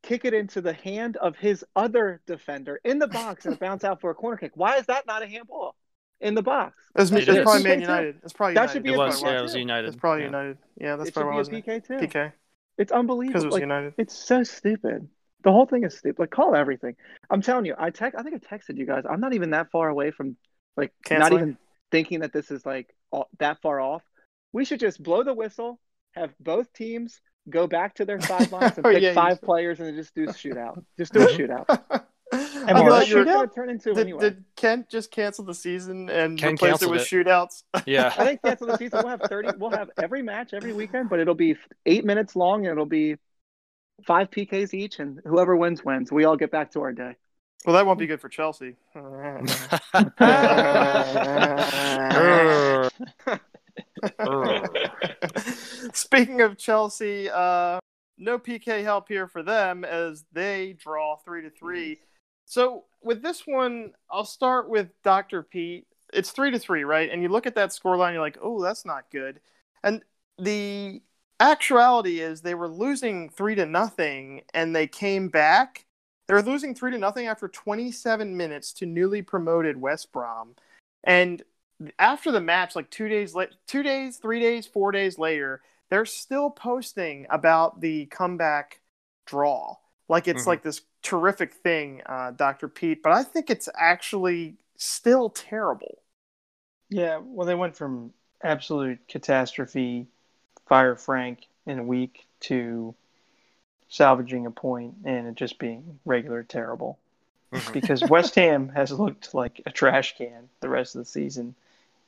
kick it into the hand of his other defender in the box and it bounced out for a corner kick. Why is that not a handball in the box? It was, That it's should be probably a Man PK. United. It's probably That United. should be it a was PK yeah, it was. United. It's probably yeah. United. Yeah, that's it should probably be a it. PK too. PK It's because unbelievable. it was Like, United. it's so stupid. The whole thing is stupid. Like call everything. I'm telling you, I text. I think I texted you guys. I'm not even that far away from like not even thinking that this is like all, that far off. We should just blow the whistle, have both teams go back to their sidelines and Oh, pick yeah, five players and just do a shootout. Just do a shootout. I And thought you were- gonna turn into did, anyway. did Kent just cancel the season and Ken replace it with it. shootouts? Yeah, I think cancel the season. We'll have thirty. We'll have every match every weekend, but it'll be eight minutes long and it'll be five PKs each, and whoever wins wins. We all get back to our day. Well, that won't be good for Chelsea. Speaking of Chelsea, uh, no PK help here for them as they draw three to three. So with this one, I'll start with Dr. Pete. It's three to three, right? And you look at that scoreline, you're like, oh, that's not good. And the actuality is they were losing three to nothing and they came back. They were losing three to nothing after 27 minutes to newly promoted West Brom. And after the match, like two days late, two days, three days, four days later, they're still posting about the comeback draw. Like it's Mhm. like this terrific thing, uh, Dr. Pete. But I think it's actually still terrible. Yeah, well, they went from absolute catastrophe, fire Frank in a week, to salvaging a point and it just being regular terrible. Mhm. Because West Ham has looked like a trash can the rest of the season.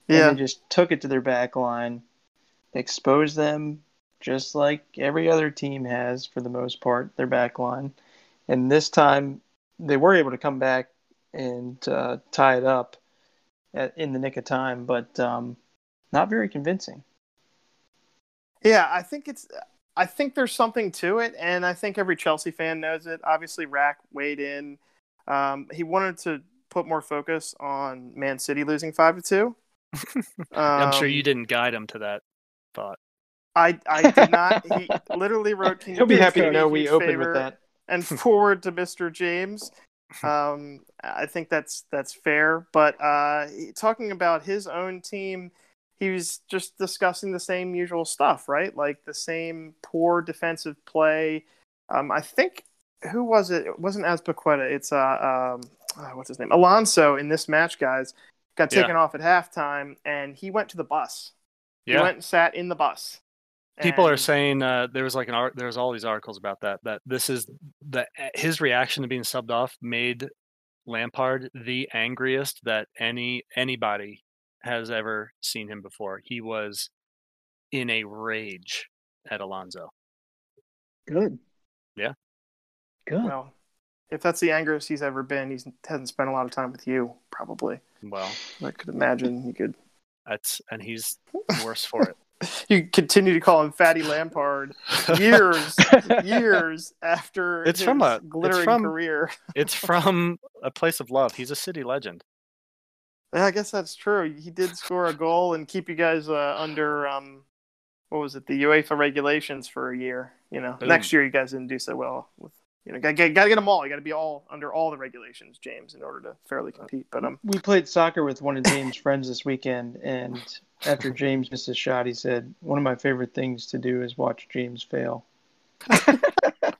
Yeah. And they just took it to their back line, exposed them just like every other team has for the most part, their back line. And this time they were able to come back and uh, tie it up at, in the nick of time, but um, not very convincing. Yeah, I think it's. I think there's something to it, and I think every Chelsea fan knows it. Obviously, Rack weighed in. Um, he wanted to put more focus on Man City losing five to two. I'm sure Um, you didn't guide him to that thought. I I did not. He literally wrote. Can you He'll be happy to know we opened favor with that. And forward to Mr. James. Um, I think that's that's fair. But uh, talking about his own team, he was just discussing the same usual stuff, right? Like the same poor defensive play. Um, I think who was it? It wasn't Azpilicueta. It's uh, um, uh, what's his name? Alonso in this match, guys. Got Yeah. taken off at halftime, and he went to the bus. Yeah. He went and sat in the bus. People are saying uh, there was like an art. There's all these articles about that. That this is that his reaction to being subbed off made Lampard the angriest that any anybody has ever seen him before. He was in a rage at Alonso. Good. Yeah. Good. Well, if that's the angriest he's ever been, he hasn't spent a lot of time with you, probably. Well, I could imagine you could that's and he's worse for it. you continue to call him Fatty Lampard years, years after It's his from a- it's glittering from- career. It's from a place of love. He's a city legend. Yeah, I guess that's true. He did score a goal and keep you guys uh, under um, what was it, the UEFA regulations for a year. You know, Boom. next year you guys didn't do so well with. You know, gotta, got to get them all. You got to be all under all the regulations, James, in order to fairly compete. But um, We played soccer with one of James' friends this weekend, and after James missed a shot, he said, "One of my favorite things to do is watch James fail." and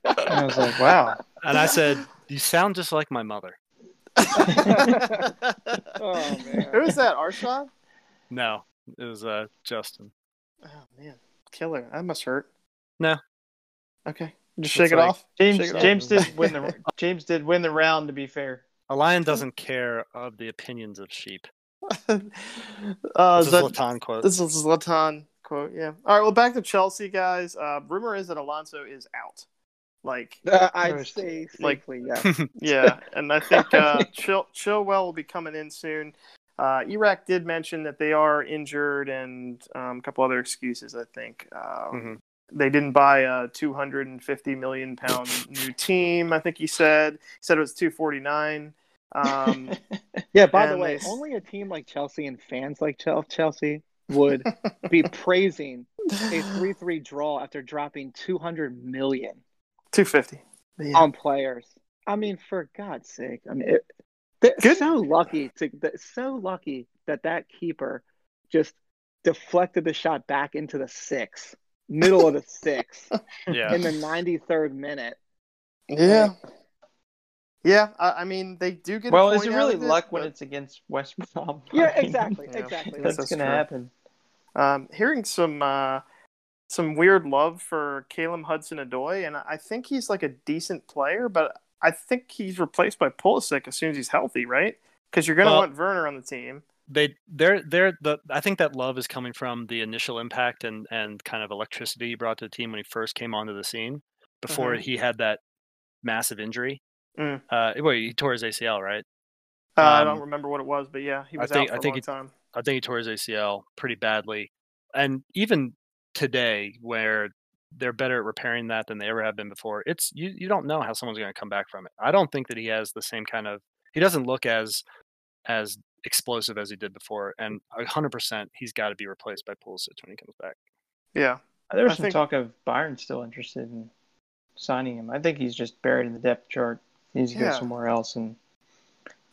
I was like, "Wow." And I said, "You sound just like my mother." Oh man. Who is that? Arshad? no, it was uh, Justin. Oh man, killer. That must hurt. No. Okay, just It's shake it like- off. James Shake it off. James did win the James did win the round. To be fair, A lion doesn't care of the opinions of sheep. uh, This is is that- a Zlatan quote. This is Zlatan quote. Yeah. All right. Well, back to Chelsea, guys. Uh, rumor is that Alonso is out. Like, Uh, I'd First. say Like- yeah. yeah, and I think uh, Chil- Chilwell will be coming in soon. Uh, Iraq did mention that they are injured and um, a couple other excuses. I think uh, Mhm. They didn't buy a 250 million pound new team. I think he said he said it was 249. Um, Yeah, by the way, they- only a team like Chelsea and fans like Chelsea would be praising a 3-3 draw after dropping 200 million 250. Yeah. on players. I mean, for God's sake. I mean, it, they're Good. so lucky to so lucky that that keeper just deflected the shot back into the six, middle of the sixth Yeah. in the 93rd minute. yeah. Yeah, I, I mean they do get. a well, is it really of it, luck when but- it's against West Brom? Yeah, exactly, Yeah. exactly. That's, that's going to happen. Um, hearing some uh, some weird love for Caleb Hudson Odoi, and I think he's like a decent player, but I think he's replaced by Pulisic as soon as he's healthy, right? Because you're going to Well- want Werner on the team. They they're they're the I think that love is coming from the initial impact and and kind of electricity he brought to the team when he first came onto the scene before Mhm. he had that massive injury. Mm. Uh, well, he tore his ACL, right? Uh, I Um, don't remember what it was, but yeah, he I was think- out for I a think long he- time. I think he tore his ACL pretty badly, and even today, where they're better at repairing that than they ever have been before, it's you you don't know how someone's going to come back from it. I don't think that he has the same kind of he doesn't look as as explosive as he did before, and hundred percent he's got to be replaced by Pulisic when he comes back. Yeah, There's I some think- talk of Bayern still interested in signing him. I think he's just buried in the depth chart. He needs to Yeah. go somewhere else and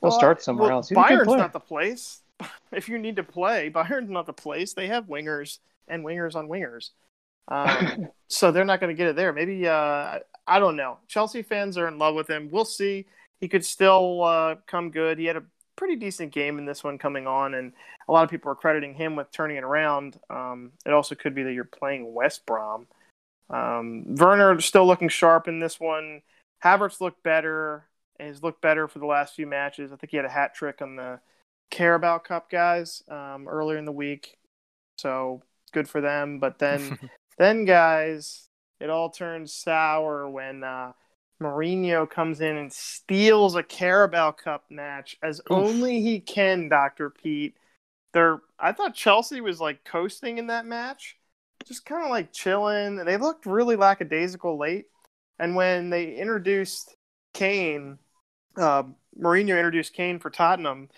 we'll Well, start somewhere well, else. He's a good Bayern's not the place. If you need to play, Bayern's not the place. They have wingers and wingers on wingers. Um, so they're not going to get it there. Maybe uh, I don't know. Chelsea fans are in love with him. We'll see. He could still uh, come good. He had a pretty decent game in this one coming on, and a lot of people are crediting him with turning it around. Um, it also could be that you're playing West Brom. Um, Werner still looking sharp in this one. Havertz looked better. Has looked better for the last few matches. I think he had a hat trick on the Carabao Cup guys um, earlier in the week, so good for them. But then, then guys, it all turns sour when uh, Mourinho comes in and steals a Carabao Cup match as only he can. Doctor Pete, they're. I thought Chelsea was like coasting in that match, just kind of like chilling. They looked really lackadaisical late, and when they introduced Kane, uh, Mourinho introduced Kane for Tottenham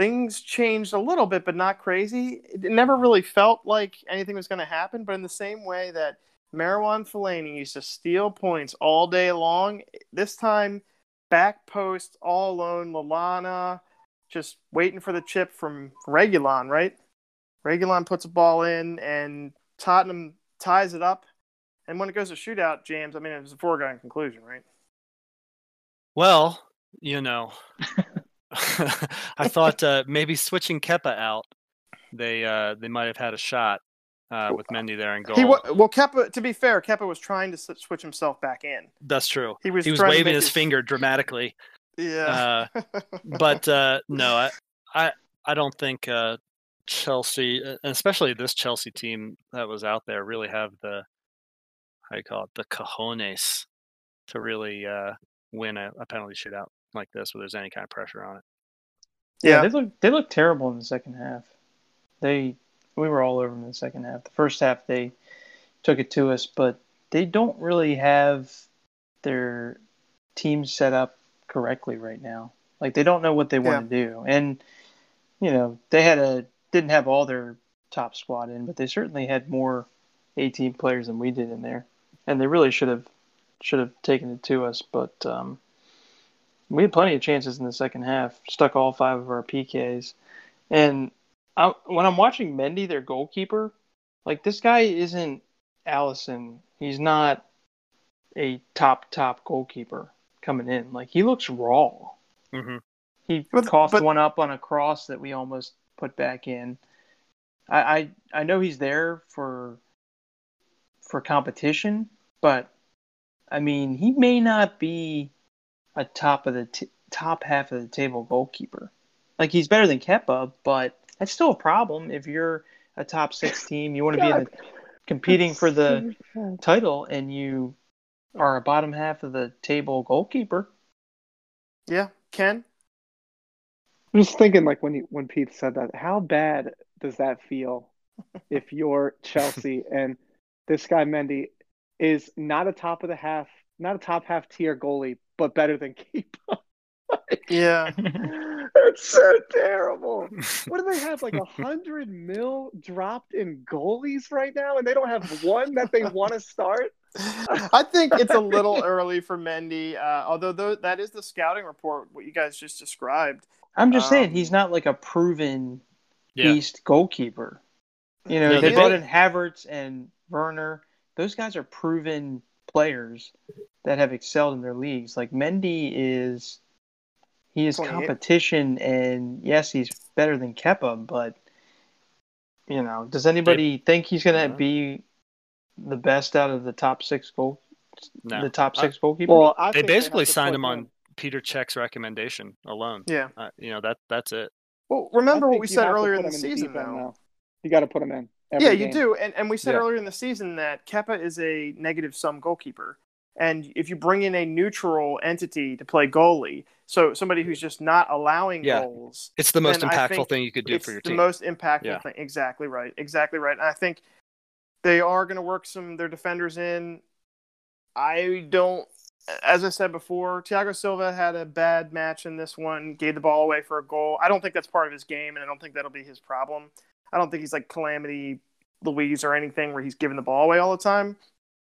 things changed a little bit, but not crazy. It never really felt like anything was going to happen, but in the same way that Marwan Fellaini used to steal points all day long, this time back post all alone, Lamela just waiting for the chip from Reguilon, right? Reguilon puts a ball in, and Tottenham ties it up. And when it goes to shootout, James, I mean, it was a foregone conclusion, right? Well, you know, I thought uh, maybe switching Kepa out, they uh, they might have had a shot uh, with Mendy there in goal. He wa- well, Kepa. To be fair, Kepa was trying to s- switch himself back in. That's true. He was He was waving make his finger dramatically. Yeah, Uh, but uh, no, I, I I don't think uh, Chelsea, uh, especially this Chelsea team that was out there, really have the how do you call it the cojones to really uh, win a, a penalty shootout like this, where there's any kind of pressure on it. yeah, they look they look terrible in the second half. They we were all over them in the second half. The first half they took it to us, but they don't really have their team set up correctly right now. Like they don't know what they want to do. And you know, they had a didn't have all their top squad in, but they certainly had more 18 players than we did in there. And they really should have should have taken it to us, but um we had plenty of chances in the second half. Stuck all five of our PKs, and I, when I'm watching Mendy, their goalkeeper, like this guy isn't Alisson. He's not a top top goalkeeper coming in. Like he looks raw. hmm He But- coughed but- one up on a cross that we almost put back in. I, I I know he's there for for competition, but I mean he may not be a top of the t- top half of the table goalkeeper. Like he's better than Kepa, but that's still a problem if you're a top six team. You want to be in the, competing for the title, and you are a bottom half of the table goalkeeper. Yeah, Ken. I'm just thinking, like when you, when Pete said that, how bad does that feel if you're Chelsea and this guy Mendy is not a top of the half, not a top half tier goalie, but better than Keeper? Yeah. It's so terrible. What do they have? Like a hundred mil dropped in goalies right now, and they don't have one that they want to start. I think it's a little early for Mendy, uh, although tho- that is the scouting report, what you guys just described. I'm just saying Um, he's not like a proven Yeah. beast goalkeeper. You know, No, they they- brought in Havertz and Werner. Those guys are proven players that have excelled in their leagues. Like Mendy is, he is competition, and yes, he's better than Kepa, But you know, does anybody think he's going to No. be the best out of the top six goal, No. the top six goalkeepers? Well, I they basically have to signed him on Peter Cech's recommendation alone. Yeah. Uh, you know that that's it. Well, remember what we said earlier in the season, deep end though. now. You got to put him in. every yeah, you do. And, and we said Yeah. earlier in the season that Kepa is a negative sum goalkeeper. And if you bring in a neutral entity to play goalie, so somebody who's just not allowing Yeah. goals, It's the most impactful thing you could do for your team. the most impactful Yeah. thing. Exactly right. Exactly right. And I think they are going to work some their defenders in. I don't, as I said before, Thiago Silva had a bad match in this one, gave the ball away for a goal. I don't think that's part of his game, and I don't think that'll be his problem. I don't think he's like Calamity Luiz or anything where he's giving the ball away all the time.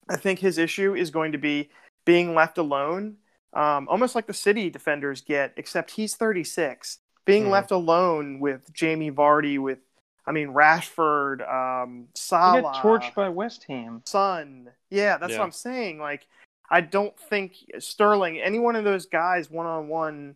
I think his issue is going to be being left alone, um, almost like the City defenders get, except he's 36. Being Mhm. left alone with Jamie Vardy, with I mean Rashford, um, He Salah, got torched by West Ham. Son. Yeah, that's Yeah. what I'm saying. Like, I don't think Sterling, any one of those guys, one on one,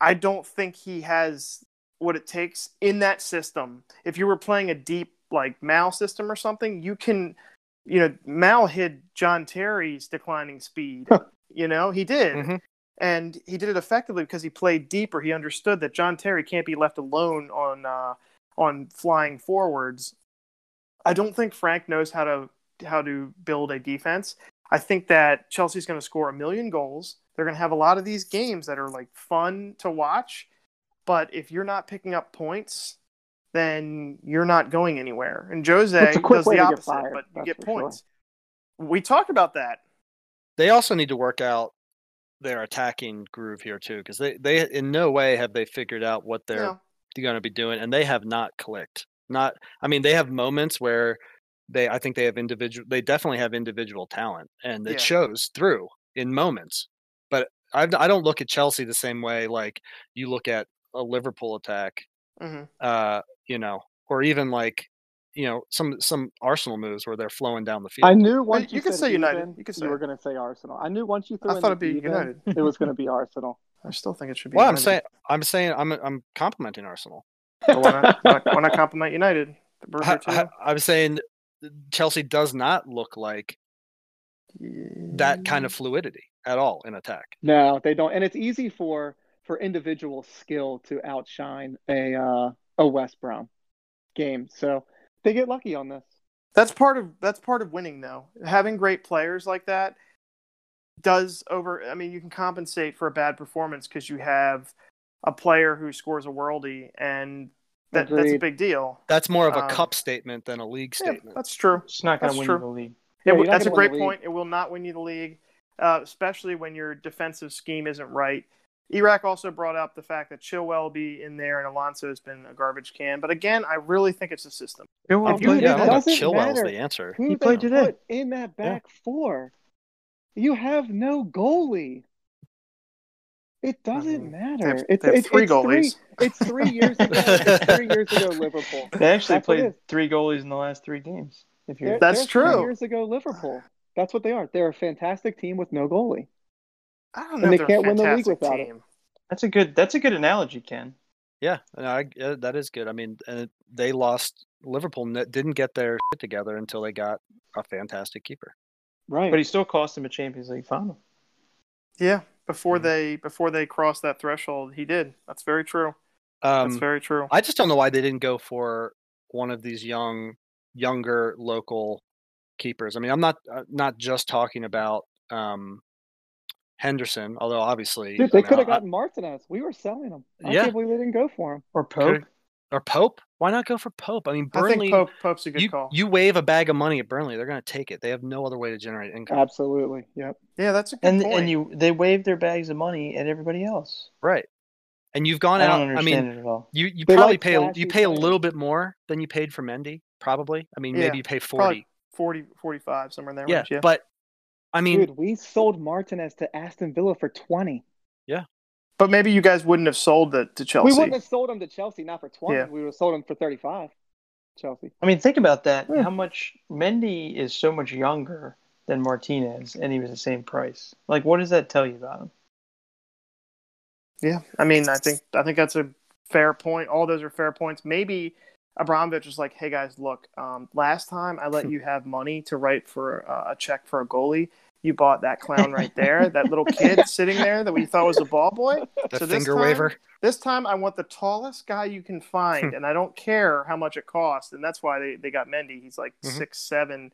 I don't think he has what it takes in that system. If you were playing a deep like Mal system or something, you can, you know, Mal hid John Terry's declining speed. You know, he did. Mhm. And he did it effectively because he played deeper. He understood that John Terry can't be left alone on uh, on flying forwards. I don't think Frank knows how to how to build a defense. I think that Chelsea's going to score a million goals. They're going to have a lot of these games that are like fun to watch, but if you're not picking up points, then you're not going anywhere. And Jose It's a quick does the opposite, but you that's get for sure. points. We talked about that. They also need to work out their attacking groove here too, because they they in no way have they figured out what they're know, going to be doing, and they have not clicked. Not, I mean, they have moments where they, I think they have individual, they definitely have individual talent, and it Yeah. shows through in moments. But I, I don't look at Chelsea the same way like you look at a Liverpool attack, mhm. uh, you know, or even like, you know, some some Arsenal moves where they're flowing down the field. I knew once you you, could say United. even, You could say you were going to say Arsenal. I knew once you threw I in thought it'd be even, United. it was going to be Arsenal. I still think it should be. well, I'm saying, I'm saying, I'm I'm complimenting Arsenal. But why not, why not, why not compliment United? We're here I, too. am saying Chelsea does not look like that kind of fluidity at all in attack. No, they don't, and it's easy for for individual skill to outshine a uh, a West Brom game. So they get lucky on this. That's part of that's part of winning though. Having great players like that does over I mean you can compensate for a bad performance because you have a player who scores a worldie and that, that's a big deal. That's more of a Um, cup statement than a league Yeah, statement. that's true. It's not going That's to win true. you the league. Yeah, It you're w- not that's a great point. It will not win you the league, uh, especially when your defensive scheme isn't right. Iraq also brought up the fact that Chilwell will be in there and Alonso has been a garbage can. But again, I really think it's a system. Well, If you- yeah, it don't today. doesn't Chilwell's matter. the answer. Who He played today. put in that back four? You have no goalie. It doesn't Mhm. matter. They have, it's they have it's, three it's goalies. Three, it's three years ago. it's three years ago Liverpool. They actually That's played three goalies in the last three games. If you're They're, That's they're true. Three years ago Liverpool. That's what they are. They're a fantastic team with no goalie. I don't know they they're can't win the league fantastic without it. team. That's a good. That's a good analogy, Ken. Yeah, I, yeah, that is good. I mean, and it- they lost. Liverpool n- didn't get their shit together until they got a fantastic keeper. Right. But he still cost them a Champions League final. Yeah, before Mhm. they before they crossed that threshold, he did. That's very true. That's Um, very true. I just don't know why they didn't go for one of these young, younger local keepers. I mean, I'm not uh, not just talking about um, Henderson, although obviously, Dude, I they mean, could have I- gotten Martinez. We were selling him. I Yeah. can't believe they didn't go for him. Or Pope. Could- or Pope. Why not go for Pope? I mean, I Burnley. think Pope Pope's a good you call. you wave a bag of money at Burnley, they're going to take it. They have no other way to generate income. Absolutely. Yep. yeah, that's a good And point. and you they wave their bags of money at everybody else. Right. And you've gone I out. don't I mean, it at all. you you They probably like pay you pay a little bit more than you paid for Mendy. Probably. I mean, Yeah, maybe you pay forty. 40, 45, somewhere in there. yeah, range, yeah. but I mean, Dude, we sold Martinez to Aston Villa for 20. Yeah, But maybe you guys wouldn't have sold it to Chelsea. We wouldn't have sold him to Chelsea, not for 20. Yeah. We would have sold him for 35. Chelsea. I mean, think about that. Yeah. How much Mendy is so much younger than Martinez, and he was the same price. Like, what does that tell you about him? Yeah, I mean, I think I think that's a fair point. All those are fair points. Maybe Abramovich was like, "Hey guys, look, um, last time I let you have money to write for uh, a check for a goalie. You bought that clown right there, that little kid sitting there that we thought was a ball boy. the so this finger time- waver. This time, I want the tallest guy you can find, and I don't care how much it costs. And that's why they, they got Mendy. He's like Mhm. six seven,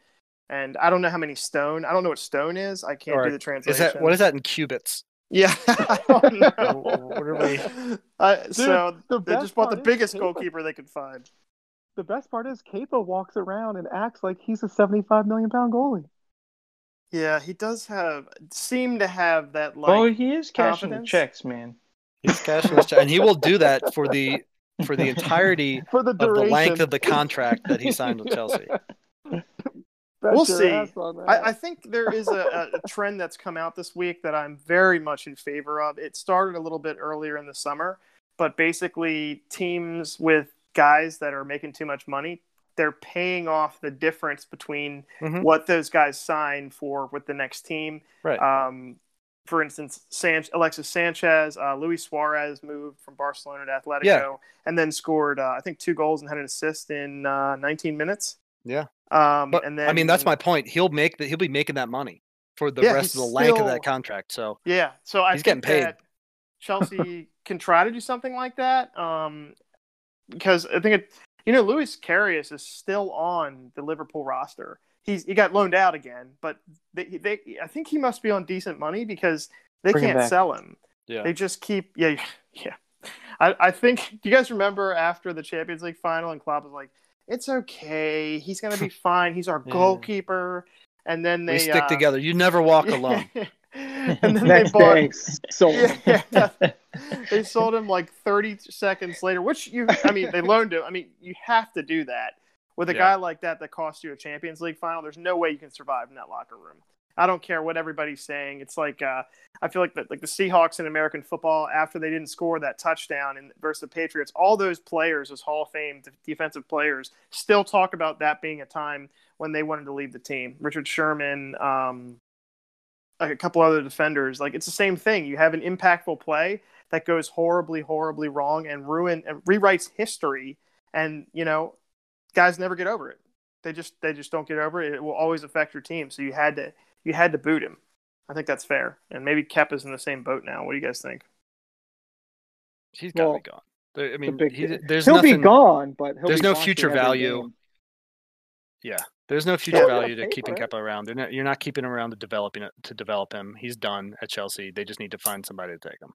and I don't know how many stone. I don't know what stone is. I can't Or do the translation. Is that what is that in cubits? Yeah, I don't know. What are we- Uh, so the they just bought the biggest Kepa- goalkeeper they could find. The best part is Kepa walks around and acts like he's a 75 million pound goalie. Yeah, he does have seem to have that like. oh, he is cashing the checks, man. He's cashing his check, and he will do that for the for the entirety For the of the length of the contract that he signed with Chelsea. Bet We'll see. ass on that. I, I think there is a, a trend that's come out this week that I'm very much in favor of. It started a little bit earlier in the summer, but basically teams with guys that are making too much money, they're paying off the difference between Mhm. what those guys sign for with the next team. Right. Um, for instance, San- Alexis Sanchez, uh, Luis Suarez moved from Barcelona to Atletico, Yeah. and then scored, uh, I think, two goals and had an assist in uh, 19 minutes. Yeah. Um, But and then I mean, that's my point. He'll make that. He'll be making that money for the Yeah, rest of the length of that contract. So Yeah, so I He's getting think paid. that Chelsea can try to do something like that. Um, because I think it, you know, Loris Karius is still on the Liverpool roster. He's he got loaned out again, but they, they I think he must be on decent money because they Bring can't back. sell him. yeah, They just keep yeah yeah. I, I think do you guys remember after the Champions League final and Klopp was like, "It's okay, he's gonna be fine. He's our Yeah. goalkeeper." And then they we stick uh, together. You never walk alone. and then they bought day, sold him. yeah, they sold him like 30 seconds later, which you, I mean, they loaned him. I mean, you have to do that with a Yeah. guy like that that cost you a Champions League final. There's no way you can survive in that locker room. I don't care what everybody's saying. It's like uh, I feel like the, like the Seahawks in American football after they didn't score that touchdown in versus the Patriots. All those players, those Hall of Fame de- defensive players, still talk about that being a time when they wanted to leave the team. Richard Sherman, um, like a couple other defenders. Like it's the same thing. You have an impactful play that goes horribly, horribly wrong and ruin and rewrites history. And you know, guys never get over it. They just they just don't get over it. It will always affect your team. So you had to you had to boot him. I think that's fair. And maybe Kepa's in the same boat now. What do you guys think? He's got to Well, be gone. There- I The mean, big- he, there's he'll nothing. be gone, but he'll there's be no watching future value. game. There's no future Yeah. value to keeping for it. Kepa around. They're not, you're not keeping him around to developing it, to develop him. He's done at Chelsea. They just need to find somebody to take him.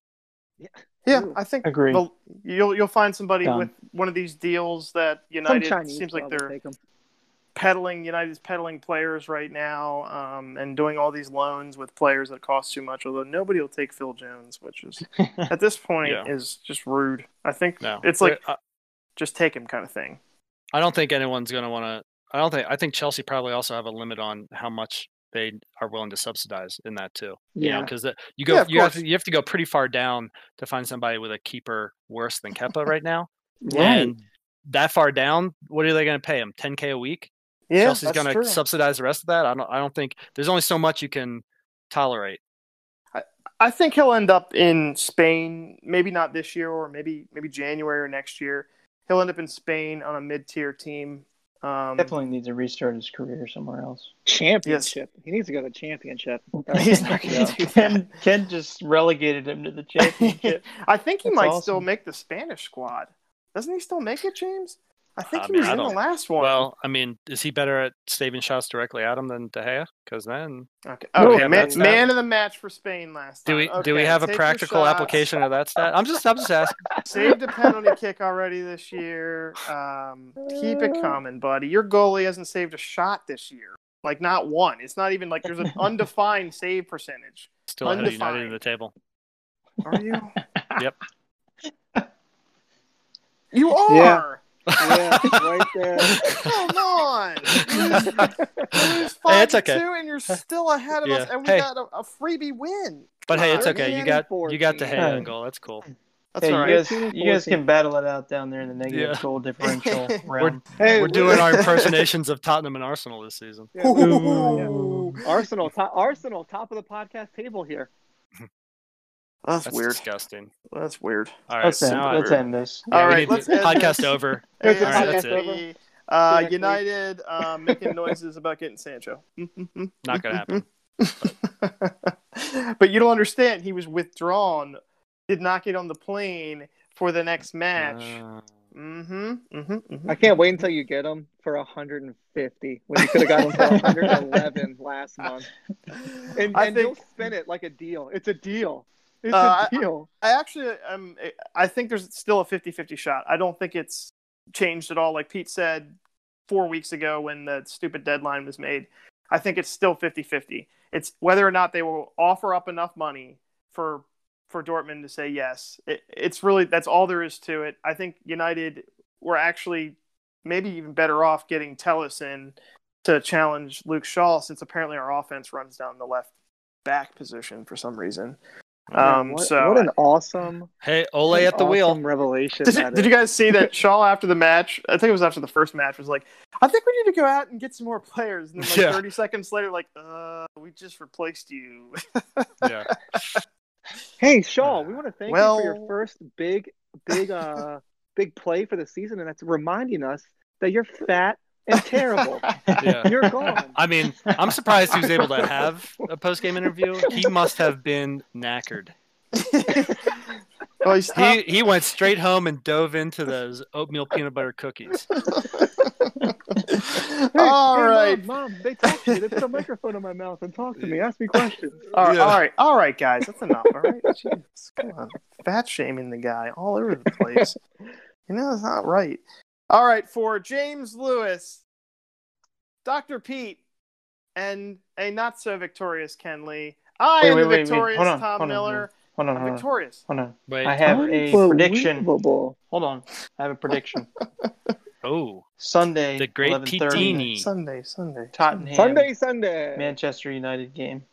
Yeah, yeah, I think Agree. well, you'll you'll find somebody Done. with one of these deals that United seems like they're peddling United's peddling players right now, um, and doing all these loans with players that cost too much. Although nobody will take Phil Jones, which is at this point Yeah. is just rude. I think No, it's like I, just take him kind of thing. I don't think anyone's going to want to. I don't think. I think Chelsea probably also have a limit on how much they are willing to subsidize in that too. You Yeah. because you go, Yeah, you have to, you have to go pretty far down to find somebody with a keeper worse than Kepa right now. Right. And that far down, what are they going to pay him? 10k a week? Yeah, Chelsea's going to subsidize the rest of that. I don't. I don't think there's only so much you can tolerate. I think he'll end up in Spain. Maybe not this year, or maybe maybe January or next year. He'll end up in Spain on a mid-tier team. Um, Definitely needs to restart his career somewhere else. Championship. He needs to go to championship. He's not going to do Ken. Ken just relegated him to the championship. I think he That's might awesome. still make the Spanish squad. Doesn't he still make it, James? I think I he mean, was I in the last one. Well, I mean, is he better at saving shots directly at him than De Gea? Because then, okay, No, okay. man, that. man of the match for Spain last do time. we do we have a take your practical application of that stat? I'm just I'm just asking. Saved a penalty kick already this year. Um, keep it coming, buddy. Your goalie hasn't saved a shot this year. Like not one. It's not even like there's an undefined save percentage. Still ahead of United in the table. Are you? Yep. You are. Yeah. Yeah, right there. Come on. You lose, five Hey, it's to okay. two, and you're still ahead of us, and we Hey. got a, a freebie win. But hey, it's okay. You got and you got De Gea 14. goal. That's cool. That's hey, all you guys, you guys can battle it out down there in the negative Yeah. goal differential We're. Hey, we're doing our impersonations of Tottenham and Arsenal this season. Yeah, Ooh. Arsenal, top, Arsenal, top of the podcast table here. That's, That's weird. disgusting. That's weird. All right, Let's end, now let's end this. yeah, All we right, need let's end podcast over. Here's the And All right, let's that's podcast see. over. Uh, See you next United um, making noises about getting Sancho. Not gonna happen. but you don't understand. He was withdrawn. Did not get on the plane for the next match. Uh, Mm-hmm. Mm-hmm. mm-hmm. I can't wait until you get him for 150 when you could have got him for 111 last month. And, I and think- you'll spin it like a deal. It's a deal. It's Uh, a deal. I actually um I think there's still a 50-50 shot. I don't think it's changed at all like Pete said 4 weeks ago when the stupid deadline was made. I think it's still 50-50. It's whether or not they will offer up enough money for for Dortmund to say yes. It, it's really that's all there is to it. I think United were actually maybe even better off getting Telles in to challenge Luke Shaw since apparently our offense runs down the left back position for some reason. Um, what, so what an awesome, hey, Ole at the wheel. revelation. did you, did you guys see that Shaw after the match? I think it was after the first match. Was like, I think we need to go out and get some more players. And then like Yeah. thirty seconds later, like, uh, we just replaced you. Yeah. Hey, Shaw, we want to thank you for your first big, big, uh, big play for the season, and that's reminding us that you're fat and terrible. Yeah. You're gone. I mean, I'm surprised he was able to have a post game interview. He must have been knackered. well, he's He he went straight home and dove into those oatmeal peanut butter cookies. Hey, all hey, right. Mom, Mom, they talk to me. They put a microphone in my mouth and talk to me. Ask me questions. All right, Yeah. all right, all right, guys, that's enough. All right, Jeez, come on, fat shaming the guy all over the place. you know, it's not right. All right, for James Lewis, Doctor Pete, and a not so victorious Ken Lee. I Wait, am wait, the wait, wait. victorious Hold on, Tom hold on, Miller. Hold on, I'm hold on, victorious. hold on. Wait. I have a prediction. Hold on. I have a prediction. Oh, Sunday, The great 11:30, Pitini. Sunday, Sunday. Tottenham, Sunday, Sunday. Manchester United game.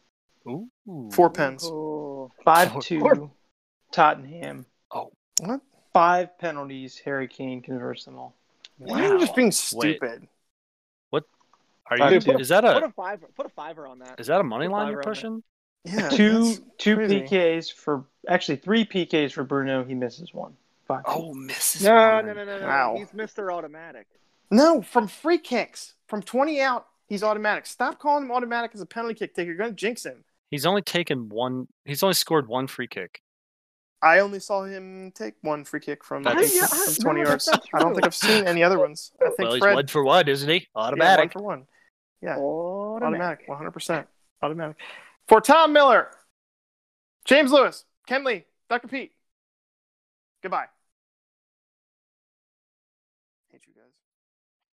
ooh, Four pens. Oh. Five Four- two, Tottenham. Oh. What? Five penalties. Harry Kane converts them all. Why are you just being Wait. What Are Five you? two. Is that Put a a fiver. Put a fiver on that. is that a money Put line you're pushing? Yeah, two two crazy. PKs for actually three PKs for Bruno. He misses one. Five. Oh, Mrs. No, Warren. no, no, no, no. Wow. He's Mr. Automatic. No, from free kicks, from twenty out, he's automatic. Stop calling him automatic as a penalty kick taker. You're going to jinx him. He's only taken one. He's only scored one free kick. I only saw him take one free kick from, I That's- think, I- from 20 yards. I don't think I've seen any other ones. I think Well, he's Fred, one for one, isn't he? yeah, one Automatic. for one. Yeah, Automatic. automatic, 100%. Automatic. For Tom Miller, James Lewis, Ken Lee, Dr. Pete. Goodbye.